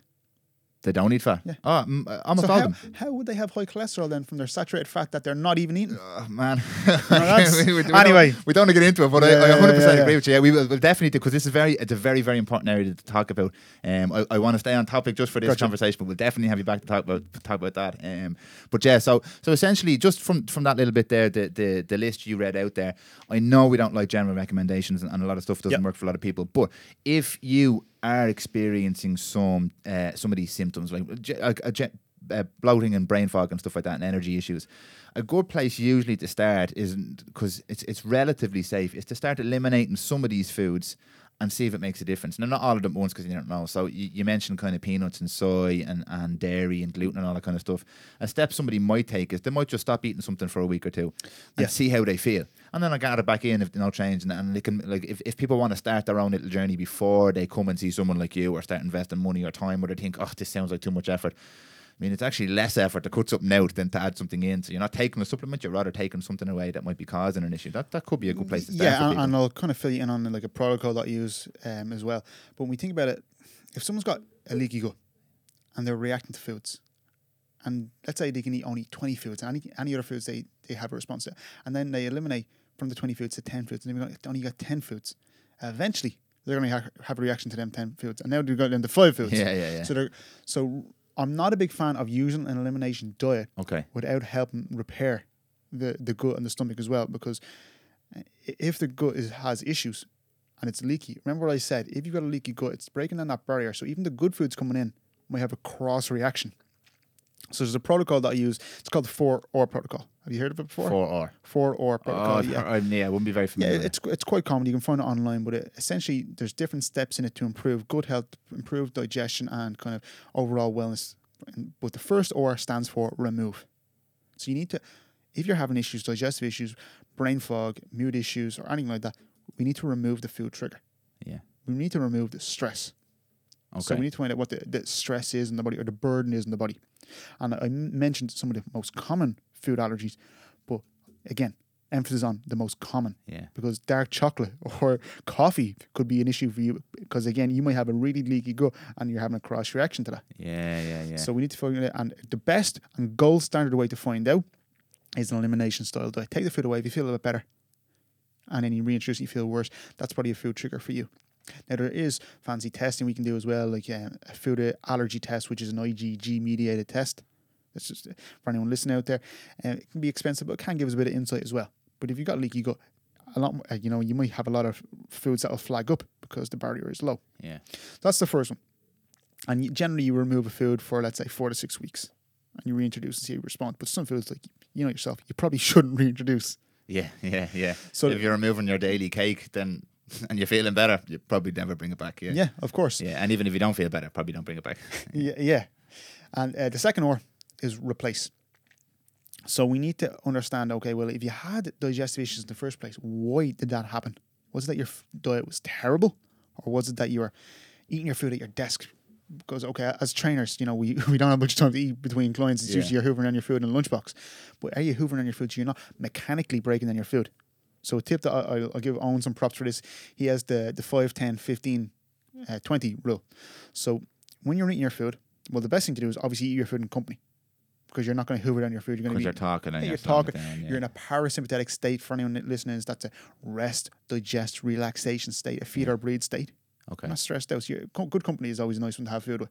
They don't eat fat. Yeah. Oh, mm, uh, almost so all how, of them. how would they have high cholesterol then from their saturated fat that they're not even eating? Oh, man. we, we don't- anyway. we don't want to get into it, but Yeah, I, I 100% yeah, yeah. agree with you. Yeah, we will we'll definitely do because this is very, it's a very, very important area to talk about. Um, I, I want to stay on topic just for this Gotcha. conversation, but we'll definitely have you back to talk about talk about that. Um, but yeah, so so essentially, just from from that little bit there, the the, the list you read out there, I know we don't like general recommendations, and, and a lot of stuff doesn't Yep. work for a lot of people. But if you are experiencing some uh, some of these symptoms, like a, a, ge- uh, bloating and brain fog and stuff like that, and energy issues, a good place usually to start isn't because it's it's relatively safe. Is to start eliminating some of these foods and see if it makes a difference. Now, not all of them once because you don't know. So you, you mentioned kind of peanuts and soy and, and dairy and gluten and all that kind of stuff. A step somebody might take is they might just stop eating something for a week or two and Yeah. see how they feel. And then I got it back in if no change. And, and they can like if, if people want to start their own little journey before they come and see someone like you or start investing money or time or they think, oh, this sounds like too much effort. I mean, it's actually less effort to cut something out than to add something in. So you're not taking a supplement; you're rather taking something away that might be causing an issue. That that could be a good place to start. Yeah, and, and I'll kind of fill you in on like a protocol that I use um, as well. But when we think about it, if someone's got a leaky gut and they're reacting to foods, and let's say they can eat only 20 foods, and any, any other foods they, they have a response to, and then they eliminate from the 20 foods to 10 foods, and they've only got 10 foods, eventually they're going to ha- have a reaction to them 10 foods, and now they've got them to 5 foods. Yeah, yeah, yeah. So, they're, so I'm not a big fan of using an elimination diet okay. without helping repair the, the gut and the stomach as well. Because if the gut is, has issues and it's leaky, remember what I said? If you've got a leaky gut, it's breaking down that barrier. So even the good foods coming in might have a cross reaction. So there's a protocol that I use. It's called the four R protocol. Have you heard of it before? Four R. Four R Oh, protocol. I've yeah. heard- yeah, I wouldn't be very familiar. Yeah, it's it's quite common. You can find it online, but it, essentially there's different steps in it to improve gut health, improve digestion, and kind of overall wellness. But the first R stands for remove. So you need to, if you're having issues, digestive issues, brain fog, mood issues, or anything like that, we need to remove the food trigger. Yeah. We need to remove the stress. Okay. So we need to find out what the, the stress is in the body or the burden is in the body. And I mentioned some of the most common food allergies, but again, emphasis on the most common yeah. because dark chocolate or coffee could be an issue for you because again you might have a really leaky gut and you're having a cross reaction to that Yeah. Yeah. Yeah. so we need to find out and the best and gold standard way to find out is an elimination style diet take the food away if you feel a little bit better and then you reintroduce it you feel worse that's probably a food trigger for you now there is fancy testing we can do as well like um, a food allergy test which is an IgG mediated test that's just uh, for anyone listening out there uh, it can be expensive but it can give us a bit of insight as well but if you've got leaky gut a lot more, uh, you know you might have a lot of foods that will flag up because the barrier is low yeah. that's the first one. And generally, you remove a food for let's say four to six weeks, and you reintroduce and see how you respond. But some foods, like you know yourself, you probably shouldn't reintroduce. Yeah. Yeah. Yeah. So- if you're removing your daily cake, then and you're feeling better, you probably never bring it back. Yeah. Yeah, of course. Yeah. And even if you don't feel better, probably don't bring it back. Yeah, yeah. And uh, the second R is replace. So we need to understand. Okay, well, if you had digestive issues in the first place, why did that happen? Was it that your diet was terrible, or was it that you were eating your food at your desk? Because okay, as trainers, you know we, we don't have much time to eat between clients. It's Yeah. usually you're hoovering on your food in a lunchbox. But are you hoovering on your food so you're not mechanically breaking down your food? So a tip that I, I'll, I'll give Owen some props for this. He has the the 5, 10, 15, uh, 20 rule. So when you're eating your food, well, the best thing to do is obviously eat your food in company because you're not going to hoover down your food. You're going to be you're talking yeah, you're, you're talking. down, yeah. You're in a parasympathetic state. For anyone listening, is that's a rest, digest, relaxation state, a feed or breathe state. okay. Not stressed out. So good company is always a nice one to have food with.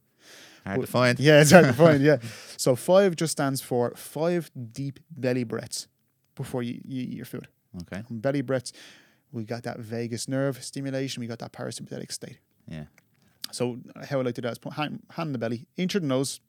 Hard to find. Yeah, it's hard to find. Yeah. So five just stands for five deep belly breaths before you, you eat your food. Okay. And belly breaths, We got that vagus nerve stimulation. We got that parasympathetic state. Yeah. So how I like to do that is put hand, hand in the belly, in through the nose,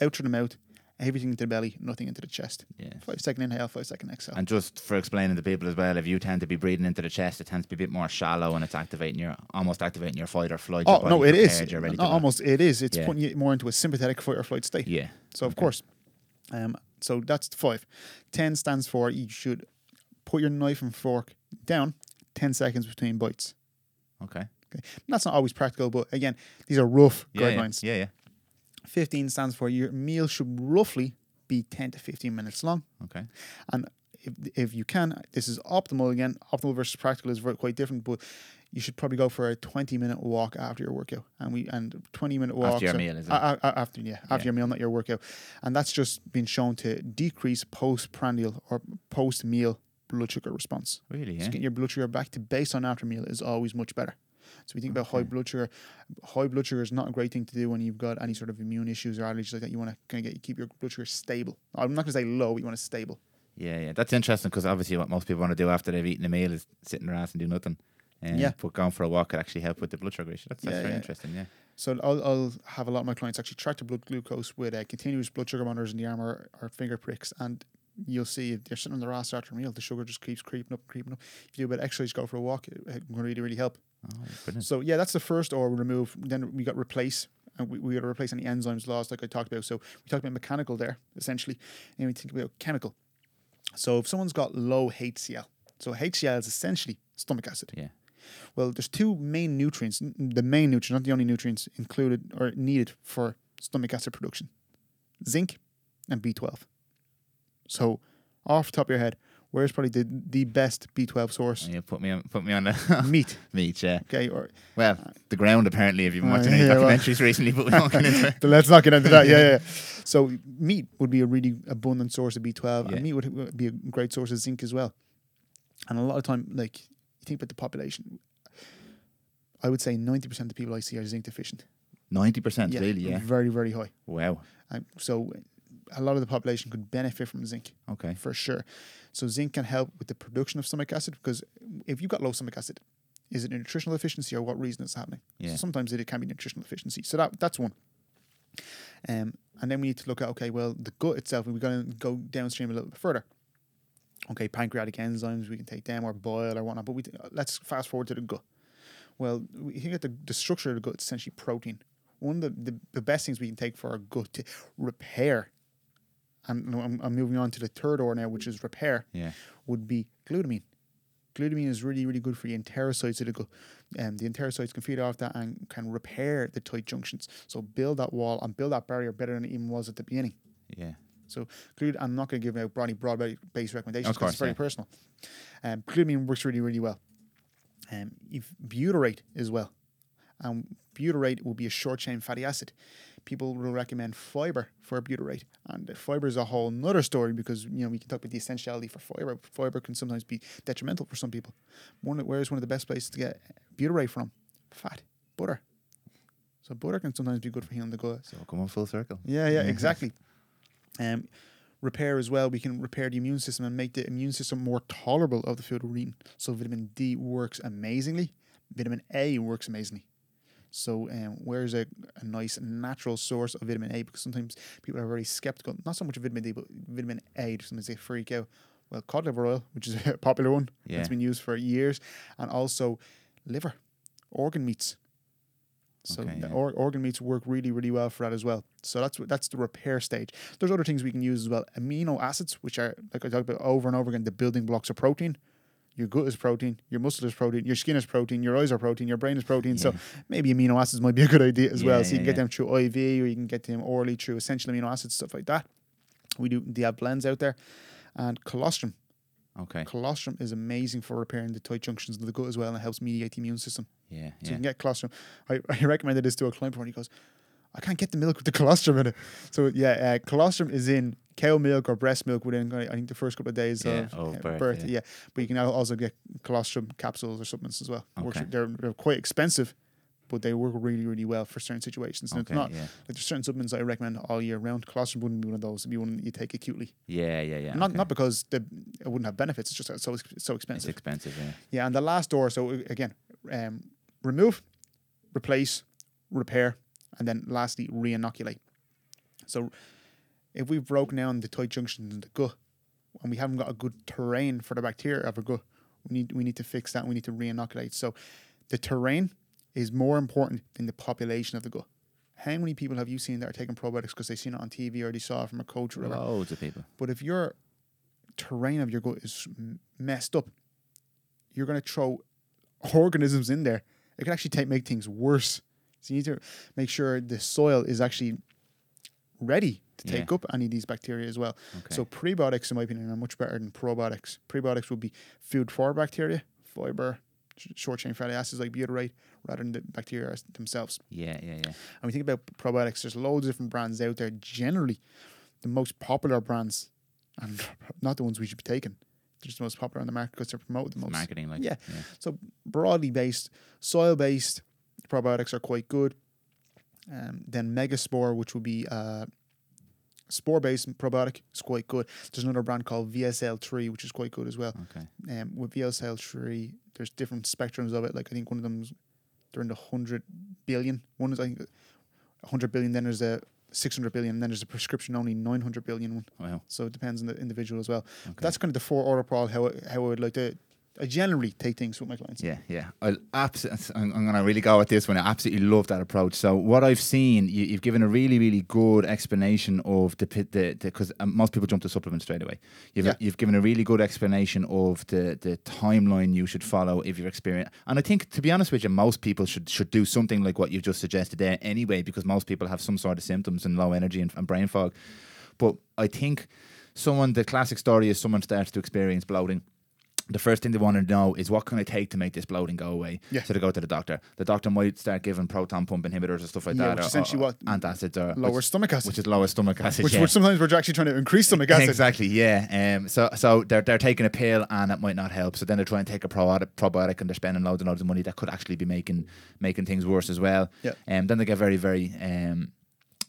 out through the mouth, everything into the belly, nothing into the chest. Yeah. Five second inhale, five second exhale. And just for explaining to people as well, if you tend to be breathing into the chest, it tends to be a bit more shallow and it's activating your almost activating your fight or flight. oh your no, body it is. prepared, You're ready to Not almost, it is. It's Yeah. putting you more into a sympathetic fight or flight state. Yeah. So of Okay. course, um, so that's five. Ten stands for you should put your knife and fork down. Ten seconds between bites. Okay. Okay. That's not always practical, but again, these are rough Yeah. Yeah. guidelines. Yeah. yeah. 15 stands for your meal should roughly be 10 to 15 minutes long. Okay. And if, if you can, this is optimal again. Optimal versus practical is quite different, but you should probably go for a 20 minute walk after your workout. And we and 20 minute walks your meal, is it? after yeah, after your meal, not your workout. And that's just been shown to decrease postprandial or post meal blood sugar response. Really? So Yeah. getting your blood sugar back to baseline after meal is always much better. So we think about high blood sugar. High blood sugar is not a great thing to do when you've got any sort of immune issues or allergies like that. You want to kind of get keep your blood sugar stable. I'm not going to say low. but You want it stable. Yeah, yeah, that's interesting because obviously what most people want to do after they've eaten a meal is sit in their ass and do nothing. Um, Yeah. But going for a walk could actually help with the blood sugar issue. That's, that's Yeah, very yeah. interesting. Yeah. So I'll, I'll have a lot of my clients actually track their blood glucose with uh, continuous blood sugar monitors in the arm or, or finger pricks, and you'll see if they're sitting on their ass after a meal, the sugar just keeps creeping up, and creeping up. If you do a bit of exercise, go for a walk, it, it can really, really help. Oh. So yeah, that's the first R remove. Then we got replace, and we, we got to replace any enzymes lost, like I talked about. So we talked about mechanical there, essentially, and we think about chemical. So if someone's got low HCl, so HCl is essentially stomach acid. Yeah. Well, there's two main nutrients, the main nutrients, not the only nutrients included or needed for stomach acid production: zinc and B12. So, off the top of your head, where's probably the the best B12 source? Yeah, put me on, put me on the Meat. meat. Yeah. Okay, or Well, the ground apparently. If you've been Uh, watching any yeah, well- documentaries recently, but we won't get into it. Let's not get into that. Yeah, yeah. So meat would be a really abundant source of B12, Yeah. and meat would be a great source of zinc as well. And a lot of time, like you think about the population, I would say ninety percent of the people I see are zinc deficient. Ninety percent, really? Yeah. very very high. Wow. And so a lot of the population could benefit from zinc Okay. for sure. So zinc can help with the production of stomach acid because if you've got low stomach acid, is it a nutritional deficiency or what reason it's happening? Yeah. So sometimes it can be nutritional deficiency. So that that's one. Um, and then we need to look at okay, well, the gut itself, we're going to go downstream a little bit further. Okay, pancreatic enzymes, we can take them or boil or whatnot, but we let's fast forward to the gut. Well, we think that the, the structure of the gut is essentially protein. One of the, the, the best things we can take for our gut to repair, and I'm, I'm moving on to the third R now, which is repair, Yeah. would be glutamine. Glutamine is really, really good for the enterocytes of the gut. Um, the enterocytes can feed off that and can repair the tight junctions. So build that wall and build that barrier better than it even was at the beginning. Yeah. So glut- I'm not going to give out broad, broad-based recommendations because it's very yeah. personal. Um, glutamine works really, really well. Um, if butyrate as well. Um, butyrate will be a short-chain fatty acid. People will recommend fiber for butyrate, and fiber is a whole nother story because you know we can talk about the essentiality for fiber. Fiber can sometimes be detrimental for some people. One, where's one of the best places to get butyrate from? Fat, butter. So butter can sometimes be good for healing the gut. So come on full circle. Yeah, yeah, exactly. Um, repair as well. We can repair the immune system and make the immune system more tolerable of the food we're eating. So vitamin D works amazingly. Vitamin A works amazingly. So um, where's a, a nice natural source of vitamin A? Because sometimes people are very skeptical. Not so much of vitamin D, but vitamin A. Sometimes they freak out. Well, cod liver oil, which is a popular one, Yeah. that's been used for years, and also liver, organ meats. So Okay, yeah. or, organ meats work really, really well for that as well. So that's that's the repair stage. There's other things we can use as well. Amino acids, which are like I talked about over and over again, the building blocks of protein. Your gut is protein, your muscle is protein, your skin is protein, your eyes are protein, your brain is protein. So maybe amino acids might be a good idea as well. So you yeah, can get yeah. them through IV or you can get them orally through essential amino acids, stuff like that. We do they have blends out there. And colostrum. Okay. Colostrum is amazing for repairing the tight junctions of the gut as well and it helps mediate the immune system. Yeah. So you can get colostrum. I, I recommended this to a client before and he goes, I can't get the milk with the colostrum in it. So yeah, uh, colostrum is in cow milk or breast milk within I think the first couple of days Yeah, of uh, birth, birth. yeah. Yeah. but you can also get colostrum capsules or supplements as well. Okay. They're, they're quite expensive, but they work really, really well for certain situations. And Okay, it's not yeah. like there's certain supplements I recommend all year round. Colostrum wouldn't be one of those. It'd be one you take acutely. Yeah, yeah, yeah. Not okay. not because they, it wouldn't have benefits. It's just it's so it's so It's expensive. expensive, yeah. Yeah, and the last door. So again, um, remove, replace, repair, and then lastly re-inoculate. So if we've broken down the tight junctions in the gut, and we haven't got a good terrain for the bacteria of our gut, we need we need to fix that. We need to re-inoculate. So the terrain is more important than the population of the gut. How many people have you seen that are taking probiotics because they've seen it on TV or they saw it from a coach or whatever? Loads of people. But if your terrain of your gut is messed up, you're going to throw organisms in there. It can actually take make things worse. So you need to make sure the soil is actually ready to take Yeah. up any of these bacteria as well. Okay. So prebiotics, in my opinion, are much better than probiotics. Prebiotics would be food for bacteria, fiber, sh- short chain fatty acids like butyrate, rather than the bacteria themselves. yeah, yeah, yeah. And we think about probiotics, there's loads of different brands out there. Generally, the most popular brands, and not the ones we should be taking, they're just the most popular on the market because they're promoted the most. Marketing, like Yeah. So broadly based, soil based probiotics are quite good. Um, then Megaspore, which would be uh, spore based probiotic, is quite good. There's another brand called VSL3, which is quite good as well. Okay. Um, with VSL3, there's different spectrums of it. Like I think one of them's they're in the hundred billion. One is I think hundred billion. Then there's a six hundred billion. And then there's a prescription only nine hundred billion one. Wow. So it depends on the individual as well. Okay. That's kind of the four order protocol how how I would like to. I generally take things with my clients. Yeah, yeah. I absolutely. I'm, I'm going to really go with this one. I absolutely love that approach. So what I've seen, you, you've given a really, really good explanation of the pit, the because um, most people jump to supplements straight away. You've Yeah. you've given a really good explanation of the the timeline you should follow if you're experiencing. And I think, to be honest with you, most people should should do something like what you've just suggested there anyway, because most people have some sort of symptoms and low energy and, and brain fog. But I think someone, the classic story is someone starts to experience bloating. The first thing they want to know is what can I take to make this bloating go away? Yeah. So they go to the doctor. The doctor might start giving proton pump inhibitors and stuff like Yeah, that. which or- essentially or what- antacids or Lower which, stomach acid. which is lower stomach acid. which, yeah. which sometimes we're actually trying to increase stomach acid. Exactly, yeah. Um, so so they're they're taking a pill and it might not help. So then they're trying to take a probiotic, probiotic and they're spending loads and loads of money that could actually be making making things worse as well. Yeah. And then they get very very um,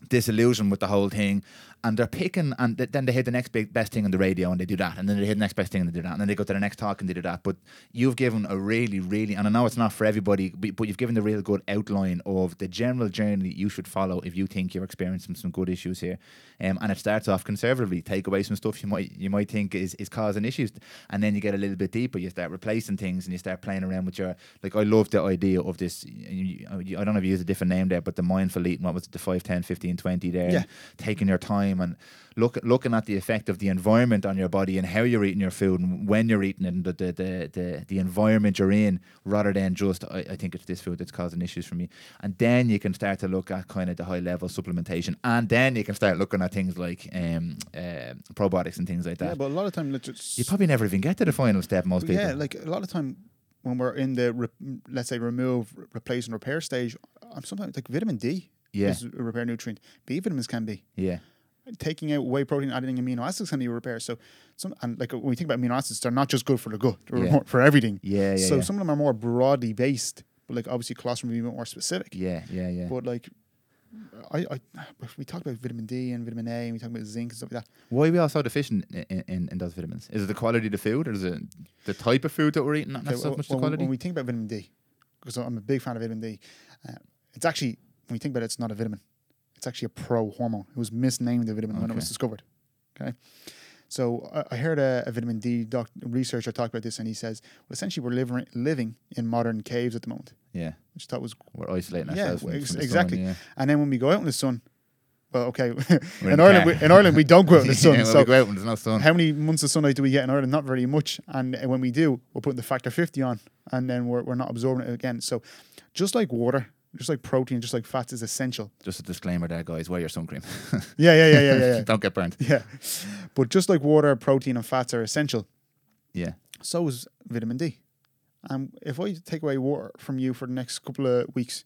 disillusioned with the whole thing, and they're picking and th- then they hit the next big best thing on the radio and they do that, and then they hit the next best thing and they do that, and then they go to the next talk and they do that. But you've given a really really, and I know it's not for everybody, but you've given the real good outline of the general journey you should follow if you think you're experiencing some gut issues here. Um, and it starts off conservatively, take away some stuff you might you might think is, is causing issues, and then you get a little bit deeper. You start replacing things and you start playing around with your like. I love the idea of this. I don't know if you use a different name there, but the mindful eating. What was it? The 5, 10, 15, 20 there. Yeah. taking your time and look looking at the effect of the environment on your body and how you're eating your food and when you're eating it and the the the, the, the environment you're in, rather than just I, I think it's this food that's causing issues for me. And then you can start to look at kind of the high level supplementation, and then you can start looking at things like um, uh, probiotics and things like that. Yeah, but a lot of time, let's just you probably never even get to the final step. Most people. yeah, like a lot of time when we're in the re- let's say remove, replace, and repair stage, I'm sometimes like vitamin D yeah, is a repair nutrient. B vitamins can be. yeah, Taking out whey protein, adding amino acids can be repair. So, some and like when we think about amino acids, they're not just good for the gut; they're Yeah. for everything. yeah, yeah, so yeah. some of them are more broadly based, but like obviously colostrum would be more specific. yeah, yeah, yeah. But like, I, I we talk about vitamin D and vitamin A, and we talk about zinc and stuff like that. Why are we all so deficient in, in, in those vitamins? Is it the quality of the food, or is it the type of food that we're eating? Not, not Okay, so well, much the quality. when we think about vitamin D, because I'm a big fan of vitamin D, uh, it's actually when we think about it, it's not a vitamin. It's actually a pro hormone. It was misnamed the vitamin when it was discovered. Okay, so I, I heard a, a vitamin D doc, researcher talk about this, and he says, well, essentially, we're living living in modern caves at the moment, yeah, which I thought was, we're isolating Yeah, ourselves. ex- the sun, exactly. yeah. and then when we go out in the sun, well, okay, in Ireland, we, in Ireland we don't go out in the sun, yeah, so go out when there's no sun. how many months of sunlight do we get in Ireland? Not very much. And uh, when we do, we're putting the factor 50 on and then we're, we're not absorbing it again. So just like water, just like protein, just like fats is essential. Just a disclaimer there, guys. Wear your sun cream. Yeah, yeah, yeah, yeah, yeah. Yeah. Don't get burned. yeah. But just like water, protein, and fats are essential, Yeah, so is vitamin D. And if I take away water from you for the next couple of weeks,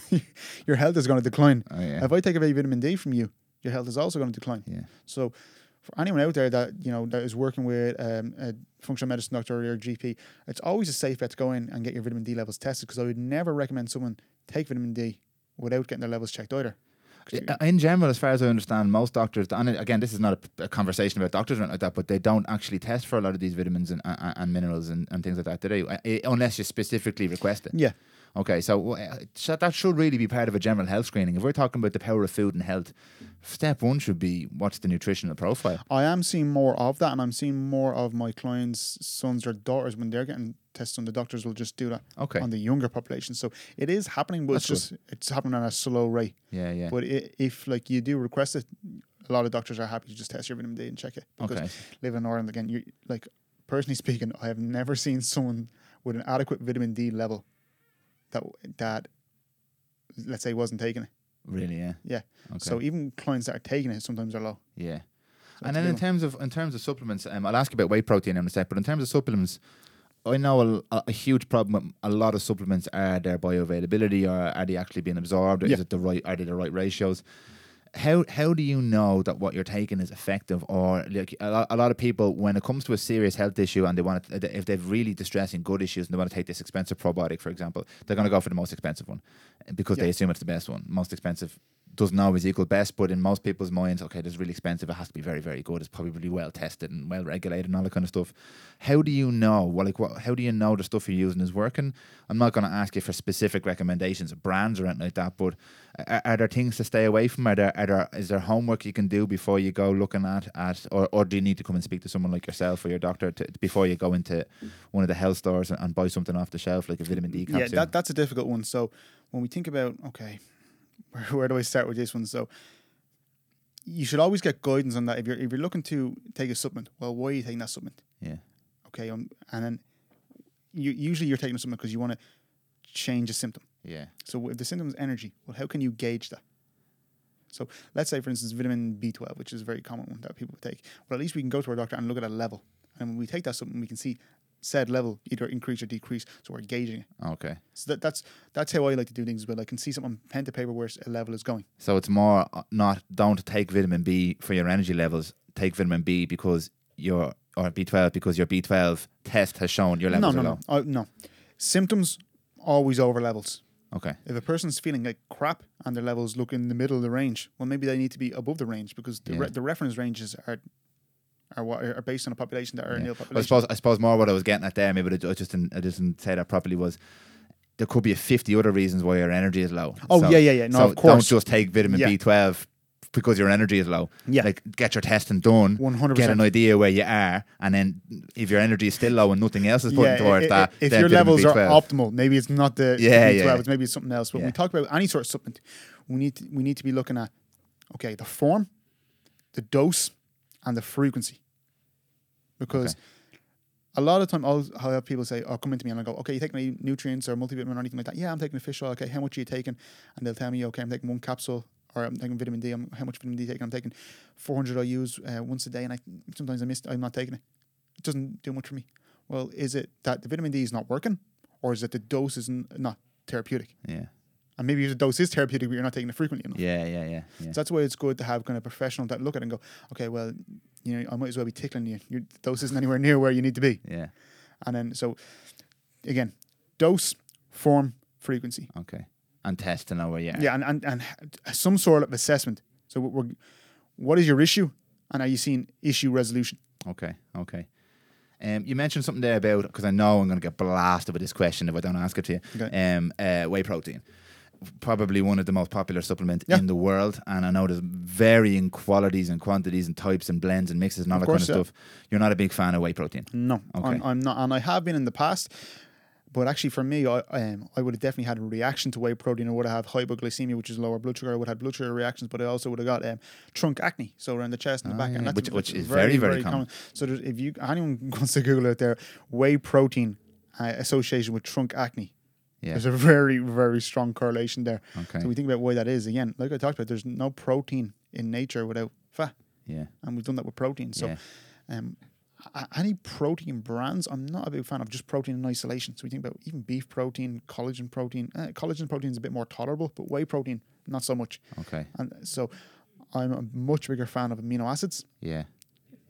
your health is going to decline. oh yeah, If I take away vitamin D from you, your health is also going to decline. yeah, So, for anyone out there that you know that is working with um, a functional medicine doctor or your GP, it's always a safe bet to go in and get your vitamin D levels tested because I would never recommend someone take vitamin D without getting their levels checked either. In general, as far as I understand, most doctors, and again, this is not a, a conversation about doctors or anything like that, but they don't actually test for a lot of these vitamins and, and, and minerals and, and things like that, do they? Unless you specifically request it. yeah, Okay, uh, so that should really be part of a general health screening. If we're talking about the power of food and health, step one should be what's the nutritional profile. I am seeing more of that, and I'm seeing more of my clients' sons or daughters when they're getting tests on the doctors will just do that Okay. on the younger population. So it is happening, but That's it's just it's happening at a slow rate. Yeah, yeah. But i if like you do request it, a lot of doctors are happy to just test your vitamin D and check it because Okay. living in Ireland again, you like personally speaking, I have never seen someone with an adequate vitamin D level that that let's say wasn't taking it. Really, yeah. Yeah. Okay. So even clients that are taking it sometimes are low. yeah. So and then in terms of in terms of supplements, um, I'll ask you about whey protein in a sec. But in terms of supplements, I know a, a huge problem with a lot of supplements are their bioavailability, or are they actually being absorbed? Or Yeah. Is it the right? Are they the right ratios? How how do you know that what you're taking is effective? Or like a lot, a lot of people, when it comes to a serious health issue and they want to, if they've really distressing gut issues and they want to take this expensive probiotic, for example, they're going to go for the most expensive one because they assume it's the best one. Most expensive doesn't always equal best, but in most people's minds, okay, this is really expensive. It has to be very, very good. It's probably well tested and well regulated and all that kind of stuff. How do you know? Well, like, what? How do you know the stuff you're using is working? I'm not going to ask you for specific recommendations of brands or anything like that, but are, are there things to stay away from? Are there, are there is there homework you can do before you go looking at at, or, or do you need to come and speak to someone like yourself or your doctor to, before you go into one of the health stores and, and buy something off the shelf like a vitamin D capsule? Yeah, that, that's a difficult one. So when we think about okay, where, where do I start with this one? So you should always get guidance on that. If you're if you're looking to take a supplement, well, why are you taking that supplement? yeah, Okay, um, and then you usually you're taking a supplement because you want to change a symptom. yeah, So if the symptom is energy, well, how can you gauge that? So let's say, for instance, vitamin B12, which is a very common one that people take. Well, at least we can go to our doctor and look at a level. And when we take that supplement, we can see said level either increase or decrease. So we're gauging it. okay. So that, that's that's how I like to do things as well. I can see something pen to paper where a level is going. So it's more uh, not don't take vitamin B for your energy levels. Take vitamin B because your or B12 because your B12 test has shown your levels no, are no, uh, no. Symptoms always over levels. Okay. If a person's feeling like crap and their levels look in the middle of the range, well, maybe they need to be above the range because the, re- the reference ranges are are what are based on a population that are Yeah. nil Well, I population. suppose I suppose more what I was getting at there, maybe I just didn't I just didn't say that properly was there could be a fifty other reasons why your energy is low. Oh, So- yeah, yeah, yeah. No, so of course. don't just take vitamin Yeah. B12 because your energy is low. Yeah. Like get your testing done. 100%. Get an idea where you are, and then if your energy is still low and nothing else is putting i- towards that, if then your levels are B12. optimal, maybe it's not the Yeah, B12, yeah, yeah. it's maybe it's something else. But when we talk about any sort of supplement, we need to, we need to be looking at okay the form, the dose, and the frequency, because. A lot of time, I'll, I'll have people say, "Oh, come into me," and I go, "Okay, you taking any nutrients or multivitamin or anything like that?" Yeah, I'm taking a fish oil. Okay, how much are you taking? And they'll tell me, "Okay, I'm taking one capsule, or I'm taking vitamin D. I'm, how much vitamin D taking? I'm taking 400 IU's uh, once a day, and I sometimes I miss. I'm not taking it. It doesn't do much for me. Well, is it that the vitamin D is not working, or is it the dose is not therapeutic? Yeah, And maybe the dose is therapeutic, but you're not taking it frequently enough. yeah, yeah, yeah. yeah. So that's why it's good to have kind of professional that look at it and go, okay, well, you know, I might as well be tickling you. Your dose isn't anywhere near where you need to be. yeah. And then so again, dose, form, frequency. Okay. And test to know where you are. Yeah, and, and, and some sort of assessment. So we're, what is your issue, and are you seeing issue resolution? Okay. Okay. Um, you mentioned something there about because I know I'm going to get blasted with this question if I don't ask it to you. Okay. Um, uh, whey protein, probably one of the most popular supplements Yeah. in the world, and I know there's varying qualities and quantities and types and blends and mixes and all Of that kind of yeah. stuff. You're not a big fan of whey protein. No, Okay. I'm, I'm not, and I have been in the past. But actually, for me, I um, I would have definitely had a reaction to whey protein. I would have had hypoglycemia, which is lower blood sugar. I would have had blood sugar reactions, but I also would have got um, trunk acne, so around the chest and the back, yeah, and that's which- which is very, very common. So there's, if you anyone wants to Google it, there whey protein uh, association with trunk acne. Yeah. There's a very very strong correlation there. Okay. So we think about why that is. Again, like I talked about, there's no protein in nature without fat, yeah. and we've done that with protein. So Yeah. um, any protein brands, I'm not a big fan of just protein in isolation. So we think about even beef protein, collagen protein. Uh, collagen protein is a bit more tolerable, but whey protein, not so much. Okay. And so I'm a much bigger fan of amino acids Yeah.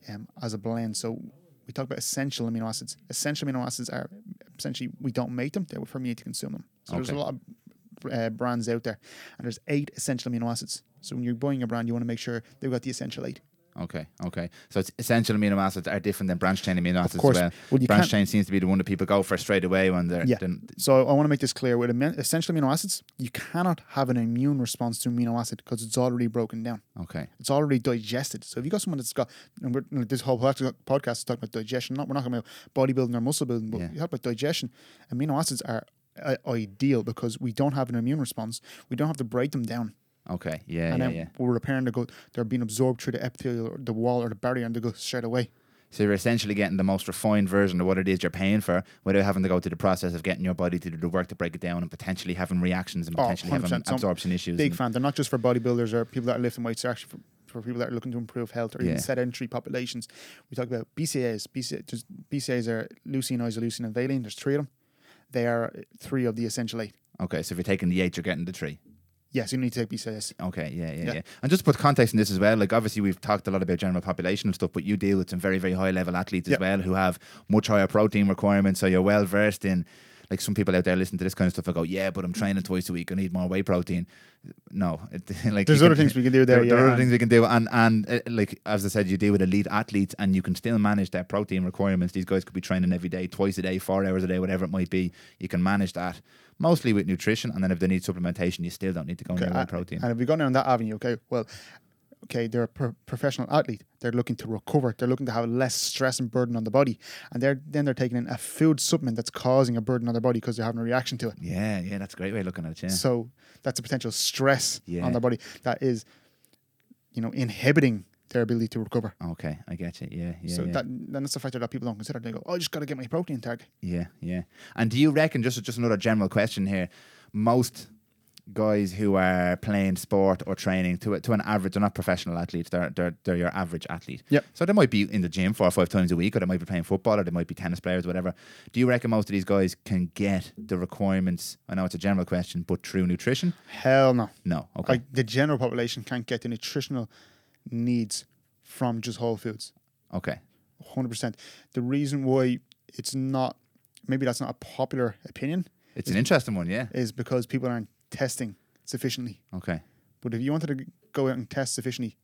um, as a blend. So we talk about essential amino acids. Essential amino acids are essentially, we don't make them, they're for me to consume them. So there's a lot of uh, brands out there, and there's eight essential amino acids. So when you're buying a brand, you want to make sure they've got the essential eight. Okay, okay. So it's essential amino acids are different than branch chain amino acids course. as well. well branch chain seems to be the one that people go for straight away when they're Yeah. then- So I want to make this clear: with essential amino acids, you cannot have an immune response to amino acid because it's already broken down. okay. It's already digested. So if you got someone that's got, and we're, this whole podcast is talking about digestion. Not we're not talking about bodybuilding or muscle building, but Yeah. you talk about digestion. Amino acids are uh, ideal because we don't have an immune response. We don't have to break them down, Okay. Yeah, and yeah, then yeah. we're repairing the gut. They're being absorbed through the epithelial, or the wall, or the barrier, and they go straight away. So you're essentially getting the most refined version of what it is you're paying for without having to go through the process of getting your body to do the work to break it down and potentially having reactions and Oh, potentially having 100%. So absorption issues. Big fan. They're not just for bodybuilders or people that are lifting weights. They're actually for, for people that are looking to improve health or Yeah. even sedentary populations. We talk about BCAAs. BCA, there's- BCAAs are leucine, isoleucine, and valine. There's three of them. They are three of the essential eight. Okay, so if you're taking the eight, you're getting the three. Yes, you need to take BCAAs. Okay, yeah, yeah, Yeah. yeah, And just to put context in this as well, like obviously we've talked a lot about general population and stuff, but you deal with some very, very high level athletes as well who have much higher protein requirements. So you're well versed in like some people out there listen to this kind of stuff and go, Yeah, but I'm training twice a week, I need more whey protein. No. It, like There's other can- things we can do there. there, there are other things we can do, and and uh, like as I said, you deal with elite athletes, and you can still manage their protein requirements. These guys could be training every day, twice a day, four hours a day, whatever it might be. You can manage that mostly with nutrition, and then if they need supplementation, you still don't need to go Okay, protein. And if we go down that avenue, okay, well, okay, they're a pro- professional athlete. They're looking to recover. They're looking to have less stress and burden on the body, and they're then they're taking in a food supplement that's causing a burden on their body because they're having a reaction to it. yeah, yeah, that's a great way of looking at it. Yeah, So that's a potential stress Yeah. on their body that is, you know, inhibiting their ability to recover. okay, I get you. Yeah, yeah, so yeah. that then that's a factor that people don't consider. They go, "Oh, I just got to get my protein target." Yeah, yeah. And do you reckon just just another general question here? Most guys who are playing sport or training to to an average, they're not professional athletes. They're they're they're your average athlete. Yep. So they might be in the gym four or five times a week, or they might be playing football, or they might be tennis players, whatever. Do you reckon most of these guys can get the requirements? I know it's a general question, but through nutrition? Hell no. No. Okay. Like the general population can't get the nutritional needs from just whole foods. okay. Hundred percent. The reason why it's not, maybe that's not a popular opinion, It's an interesting one. Yeah. is because people aren't testing sufficiently. Okay. But if you wanted to go out and test sufficiently,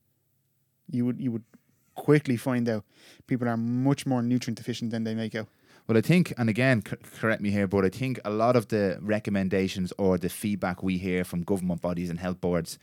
you would you would quickly find out people are much more nutrient deficient than they make out. Well, I think, and again, c- correct me here, but I think a lot of the recommendations or the feedback we hear from government bodies and health boards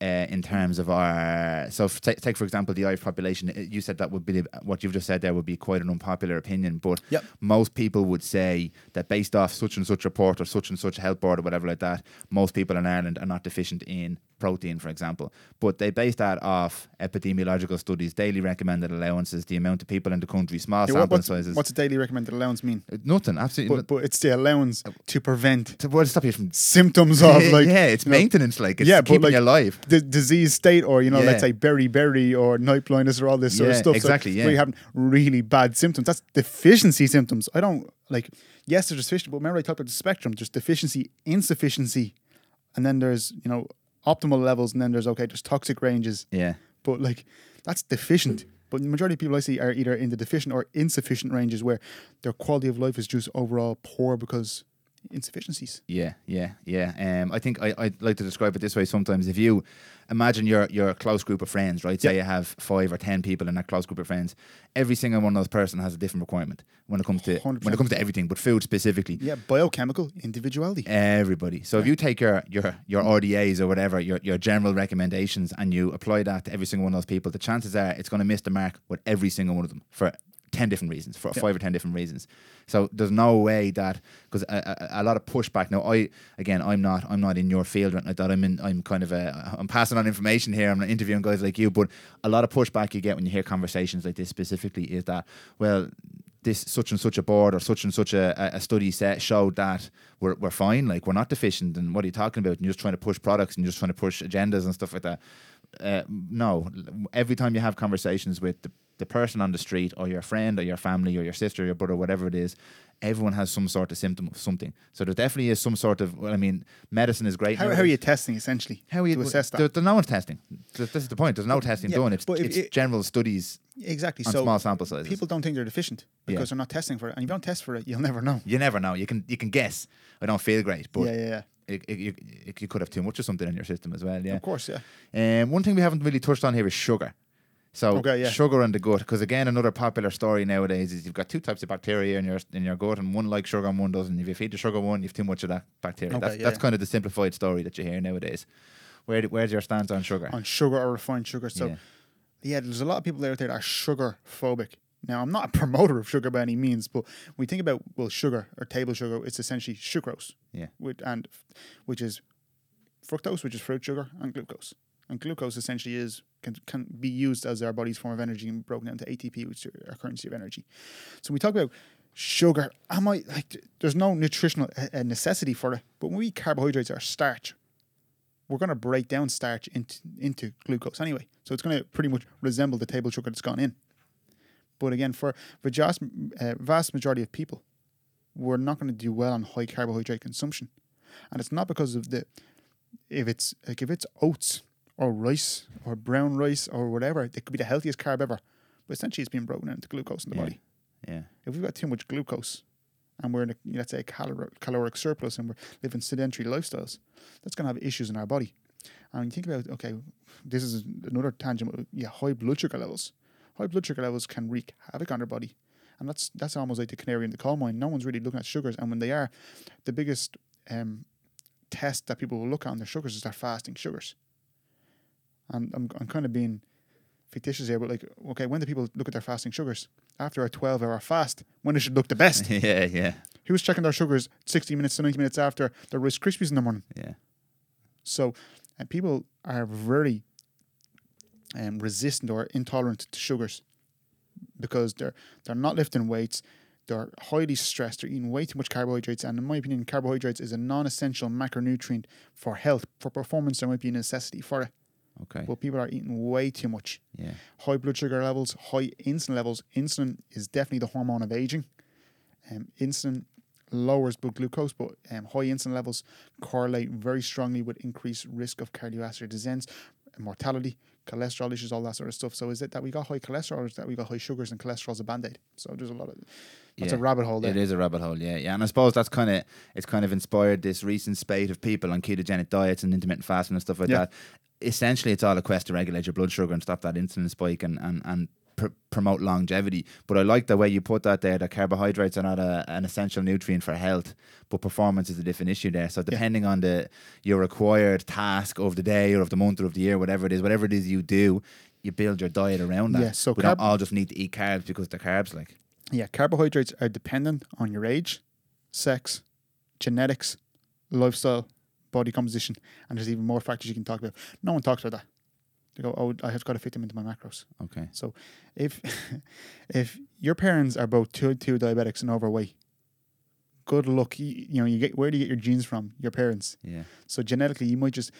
uh, in terms of our. So, f- take, take, for example, the Irish population. uh, You said that would be the, what you've just said there would be quite an unpopular opinion, but Yep. most people would say that based off such and such report or such and such health board or whatever like that, most people in Ireland are not deficient in protein, for example. But they base that off epidemiological studies, daily recommended allowances, the amount of people in the country, small Yeah, sample what's, sizes. what's a daily recommended allowance mean? Uh, Nothing, absolutely. But, but it's the allowance to prevent to what stop you from symptoms of like yeah, it's know, maintenance, like it's yeah, keeping like- you alive. The disease state or you know Yeah. let's say beriberi or night blindness or all this sort of Yeah, stuff. So exactly, yeah. Where you having really bad symptoms. That's deficiency symptoms. I don't like. Yes, there's deficiency, but remember I talked about the spectrum. There's deficiency, insufficiency, and then there's you know optimal levels, and then there's okay, there's toxic ranges. Yeah, But like that's deficient. But the majority of people I see are either in the deficient or insufficient ranges where their quality of life is just overall poor because insufficiencies. yeah, yeah, yeah. Um, I think I I like to describe it this way. Sometimes, if you imagine your your close group of friends, right? Say Yeah. you have five or ten people in that close group of friends. Every single one of those person has a different requirement when it comes to when 100%. it comes to everything, but food specifically. Yeah, biochemical individuality. Everybody. So if you take your your your RDAs or whatever, your your general recommendations, and you apply that to every single one of those people, the chances are it's going to miss the mark with every single one of them for ten different reasons, for Yeah. five or ten different reasons. So there's no way that because a, a, a lot of pushback. Now I again I'm not I'm not in your field right like that. I'm in I'm kind of a I'm passing on information here. I'm not interviewing guys like you, but a lot of pushback you get when you hear conversations like this specifically is that well this such and such a board or such and such a, a- a study set showed that we're, we're fine, like we're not deficient. And what are you talking about? And you're just trying to push products and you're just trying to push agendas and stuff like that. Uh, no, every time you have conversations with the, the person on the street or your friend or your family or your sister or your brother, whatever it is, everyone has some sort of symptom of something. So there definitely is some sort of, well, I mean, medicine is great. How, how are you testing essentially How are you to assess that? There, there's no one's testing. This is the point. There's no testing Yeah, done. It's, but it's it- general studies exactly. on So small sample sizes. people don't think they're deficient because Yeah. they're not testing for it, and if you don't test for it, you'll never know. you never know. You can you can guess. I don't feel great, but yeah, yeah, yeah. it, it, you, could have too much of something in your system as well. Yeah. Of course, yeah. Um, one thing we haven't really touched on here is sugar. So Okay, yeah. sugar in the gut, because again, another popular story nowadays is you've got two types of bacteria in your in your gut, and one likes sugar and one doesn't. If you feed the sugar one, you've too much of that bacteria. Okay, that's yeah, that's yeah. kind of the simplified story that you hear nowadays. Where where's your stance on sugar? On sugar or refined sugar. So Yeah. there's a lot of people out there that are sugar phobic. Now, I'm not a promoter of sugar by any means, but when we think about well, sugar or table sugar, it's essentially sucrose, Yeah. with and which is fructose, which is fruit sugar, and glucose. And glucose essentially is can, can be used as our body's form of energy and broken down to ATP, which is our currency of energy. So when we talk about sugar, am I like? There's no nutritional uh, uh, necessity for it, but when we eat carbohydrates or starch, we're going to break down starch into into glucose anyway. So it's going to pretty much resemble the table sugar that's gone in. But again, for the vast, uh, vast majority of people, we're not going to do well on high carbohydrate consumption, and it's not because of the if it's like if it's oats or rice or brown rice or whatever, it could be the healthiest carb ever, but essentially it's being broken down into glucose in the Yeah. body. Yeah. If we've got too much glucose and we're in a, let's say, a calor- caloric surplus and we're living sedentary lifestyles, that's going to have issues in our body. And you think about, okay, this is another tangent, yeah, high blood sugar levels. High blood sugar levels can wreak havoc on our body. And that's that's almost like the canary in the coal mine. No one's really looking at sugars. And when they are, the biggest um, test that people will look at on their sugars is their fasting sugars. And I'm, I'm kind of being fictitious here, but like, okay, when do people look at their fasting sugars? After a 12 hour fast, when it should look the best. yeah. Yeah. Who's checking their sugars 60 minutes to 90 minutes after their Rice Krispies in the morning? Yeah. So uh, people are very um, resistant or intolerant to sugars because they're they're not lifting weights. They're highly stressed. They're eating way too much carbohydrates, and in my opinion, carbohydrates is a non-essential macronutrient for health. For performance, there might be a necessity for it, Okay. but people are eating way too much. Yeah. High blood sugar levels, high insulin levels. Insulin is definitely the hormone of aging. Um, insulin lowers blood glucose, but um, high insulin levels correlate very strongly with increased risk of cardiovascular disease, mortality, cholesterol issues, all that sort of stuff. So is it that we got high cholesterol or is that we got high sugars and cholesterol's a band-aid? So there's a lot of that's Yeah. a rabbit hole there. It is a rabbit hole, yeah, yeah, and I suppose that's kind of it's kind of inspired this recent spate of people on ketogenic diets and intermittent fasting and stuff like Yeah. that. Essentially, it's all a quest to regulate your blood sugar and stop that insulin spike and and and pr- promote longevity. But I like the way you put that there. That carbohydrates are not a, an essential nutrient for health, but performance is a different issue there. So depending on the your required task of the day or of the month or of the year, whatever it is, whatever it is you do. You build your diet around that. Yeah, so we carb- don't all just need to eat carbs because they're carbs. Like, Yeah, carbohydrates are dependent on your age, sex, genetics, lifestyle, body composition, and there's even more factors you can talk about. No one talks about that. They go, "Oh, I have got to fit them into my macros." okay, So, if if your parents are both two two diabetics and overweight, good luck. You, you know, you get where do you get your genes from? Your parents. yeah, So genetically, you might just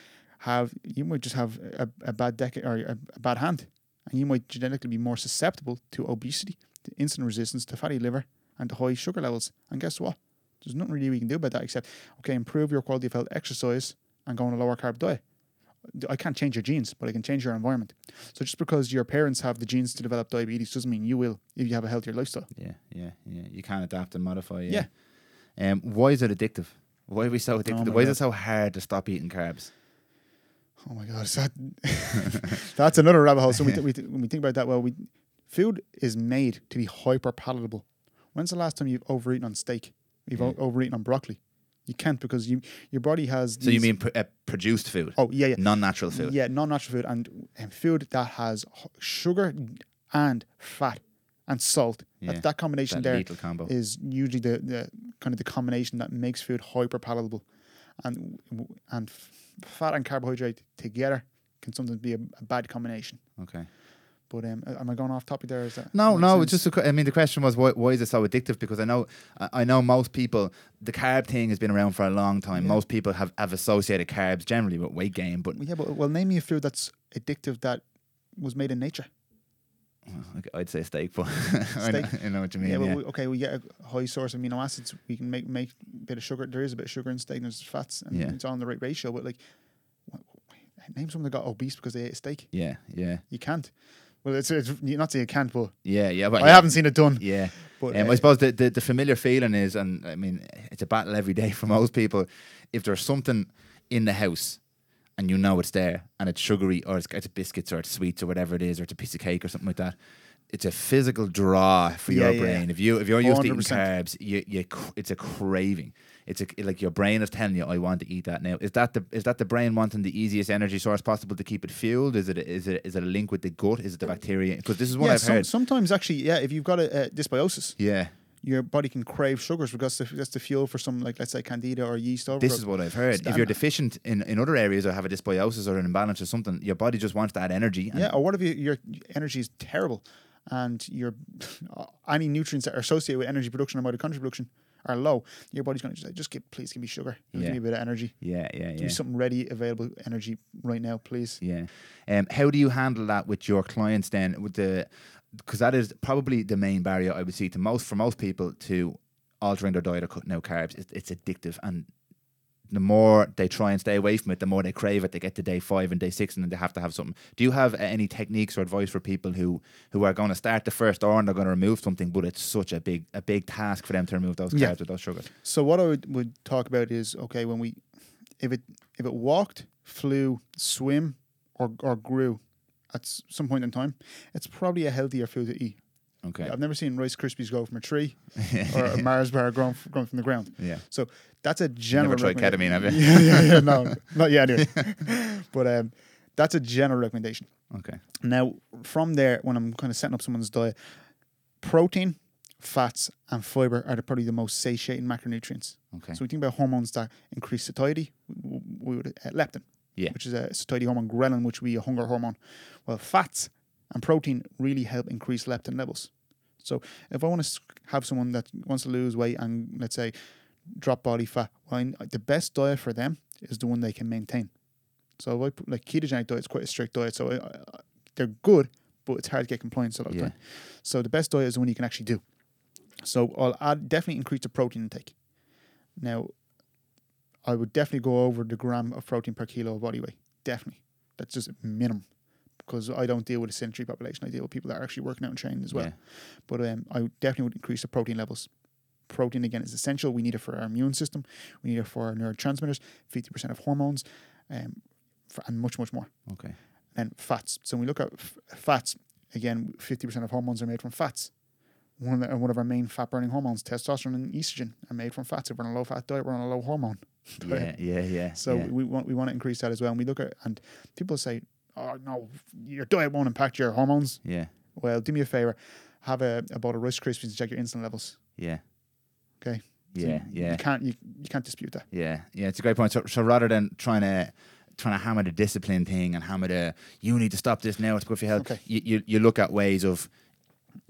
have you might just have a, a bad decade or a, a bad hand, and you might genetically be more susceptible to obesity, to insulin resistance, to fatty liver, and to high sugar levels. And guess what? There's nothing really we can do about that except okay, improve your quality of health, exercise, and go on a lower carb diet. I can't change your genes, but I can change your environment. So just because your parents have the genes to develop diabetes doesn't mean you will if you have a healthier lifestyle. yeah, yeah, yeah. You can adapt and modify. Yeah. Yeah. Um, why is it addictive? Why are we so addicted? my why is it so hard to stop eating carbs? Oh my god, that that's another rabbit hole. So we, th- we th- when we think about that, well, we food is made to be hyper palatable. When's the last time you've overeaten on steak? You've Yeah. overeaten on broccoli. You can't because you your body has. So you mean pr- uh, produced food, Oh yeah, yeah, non-natural food? yeah, non-natural food and, and food that has sugar and fat and salt. Yeah, That, that combination that there is usually the, the kind of the combination that makes food hyper palatable, and and fat and carbohydrate together can sometimes be a, a bad combination. okay. But um, am I going off topic there? Is that No, no. It's just. A, I mean, the question was why, why is it so addictive? Because I know, I know most people. The carb thing has been around for a long time. Yeah. Most people have, have associated carbs generally with weight gain, but yeah. But well, name me a food that's addictive that was made in nature. well, I'd say steak. But know, Steak. I know what you mean. yeah, Yeah, we, okay, we get a high source of amino acids. We can make make a bit of sugar. There is a bit of sugar in steak. and There's fats, and Yeah. it's in the right ratio. But like, name someone that got obese because they ate a steak. yeah, yeah. You can't. Well, it's, it's not say you can't, but Yeah, yeah. But I yeah, haven't seen it done. Yeah. But Um, uh, I suppose the, the, the familiar feeling is, and I mean, it's a battle every day for most people. If there's something in the house and you know it's there and it's sugary or it's, it's biscuits or it's sweets or whatever it is or it's a piece of cake or something like that, it's a physical draw for Yeah, your yeah. brain. If you if you're used to eating carbs, you, you it's a craving. It's a, like your brain is telling you, "I want to eat that now." Is that the is that the brain wanting the easiest energy source possible to keep it fueled? Is it is it is it a link with the gut? Is it the bacteria? Because this is what yeah, I've some- heard. sometimes actually, yeah, if you've got a, uh dysbiosis, Yeah, your body can crave sugars because that's the fuel for some, like let's say candida or yeast overgrowth. This is what I've heard. If you're deficient in, in other areas or have a dysbiosis or an imbalance or something, your body just wants that energy. and- Yeah, or what if you, your energy is terrible and your any nutrients that are associated with energy production or mitochondrial production are low? Your body's going to just say, just give, please give me sugar, give Yeah. me a bit of energy, yeah, yeah, give yeah. me something ready, available energy right now, please. Yeah. Um, how do you handle that with your clients then? With the because that is probably the main barrier I would see to most for most people to altering their diet or cutting out carbs. It's, it's addictive, and the more they try and stay away from it, the more they crave it. They get to day five and day six, and then they have to have something. Do you have any techniques or advice for people who who are going to start the first or and they're going to remove something, but it's such a big a big task for them to remove those carbs Yeah. with those sugars? So what I would, would talk about is okay when we, if it if it walked, flew, swim, or or grew, at some point in time, it's probably a healthier food to eat. Okay. I've never seen Rice Krispies grow from a tree or a Mars bar grown grown from the ground. yeah. So that's a general. tried ketamine, have you? Yeah, yeah, yeah. No, not yet. Anyway, but um, that's a general recommendation. Okay. Now, from there, when I'm kind of setting up someone's diet, protein, fats, and fiber are the, probably the most satiating macronutrients. Okay. So we think about hormones that increase satiety. We would uh, leptin, Yeah. which is a satiety hormone, ghrelin, which would be a hunger hormone. Well, fats and protein really help increase leptin levels. So if I want to have someone that wants to lose weight and let's say drop body fat, well, the best diet for them is the one they can maintain. So if I put, like ketogenic diet is quite a strict diet, so I, I, they're good, but it's hard to get compliance a lot of Yeah. time. So the best diet is the one you can actually do. So I'll add definitely increase the protein intake. Now, I would definitely go over the gram of protein per kilo of body weight. Definitely, that's just minimum because I don't deal with a sedentary population. I deal with people that are actually working out and training as well. Yeah. But um, I definitely would increase the protein levels. Protein again is essential. We need it for our immune system. We need it for our neurotransmitters, fifty percent of hormones, um, for, and much much more. Okay. And fats. So when we look at f- fats, again, fifty percent of hormones are made from fats. One of, the, one of our main fat burning hormones, testosterone and estrogen, are made from fats. If we're on a low fat diet, we're on a low hormone. Yeah. Yeah. Yeah. So yeah. we want we want to increase that as well. And we look at and people say, "Oh no, your diet won't impact your hormones." yeah. Well, do me a favor, have a, a bowl of Rice Krispies and check your insulin levels. Yeah. Okay. Yeah. you, Yeah. You can't you, you can't dispute that. Yeah, yeah, it's a great point. So, so rather than trying to trying to hammer the discipline thing and hammer the you need to stop this now, it's good for your health. Okay. You, you you look at ways of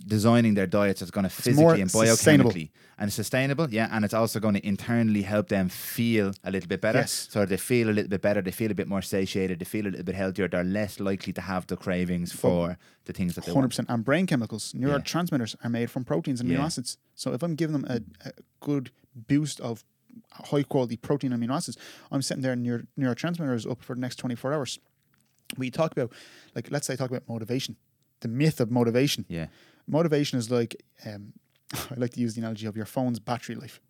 designing their diets that's going to physically and sustainable. biochemically and sustainable, yeah, and it's also going to internally help them feel a little bit better. Yes. So they feel a little bit better, they feel a bit more satiated, they feel a little bit healthier, they're less likely to have the cravings oh, for the things that they Hundred want. percent. And brain chemicals, neurotransmitters are made from proteins and amino Yeah. acids. So if I'm giving them a, a good boost of high quality protein and amino acids, I'm setting their neuro, neurotransmitters up for the next 24 hours. We talk about, like, let's say, talk about motivation, the myth of motivation. Yeah, Motivation is like, um, I like to use the analogy of your phone's battery life.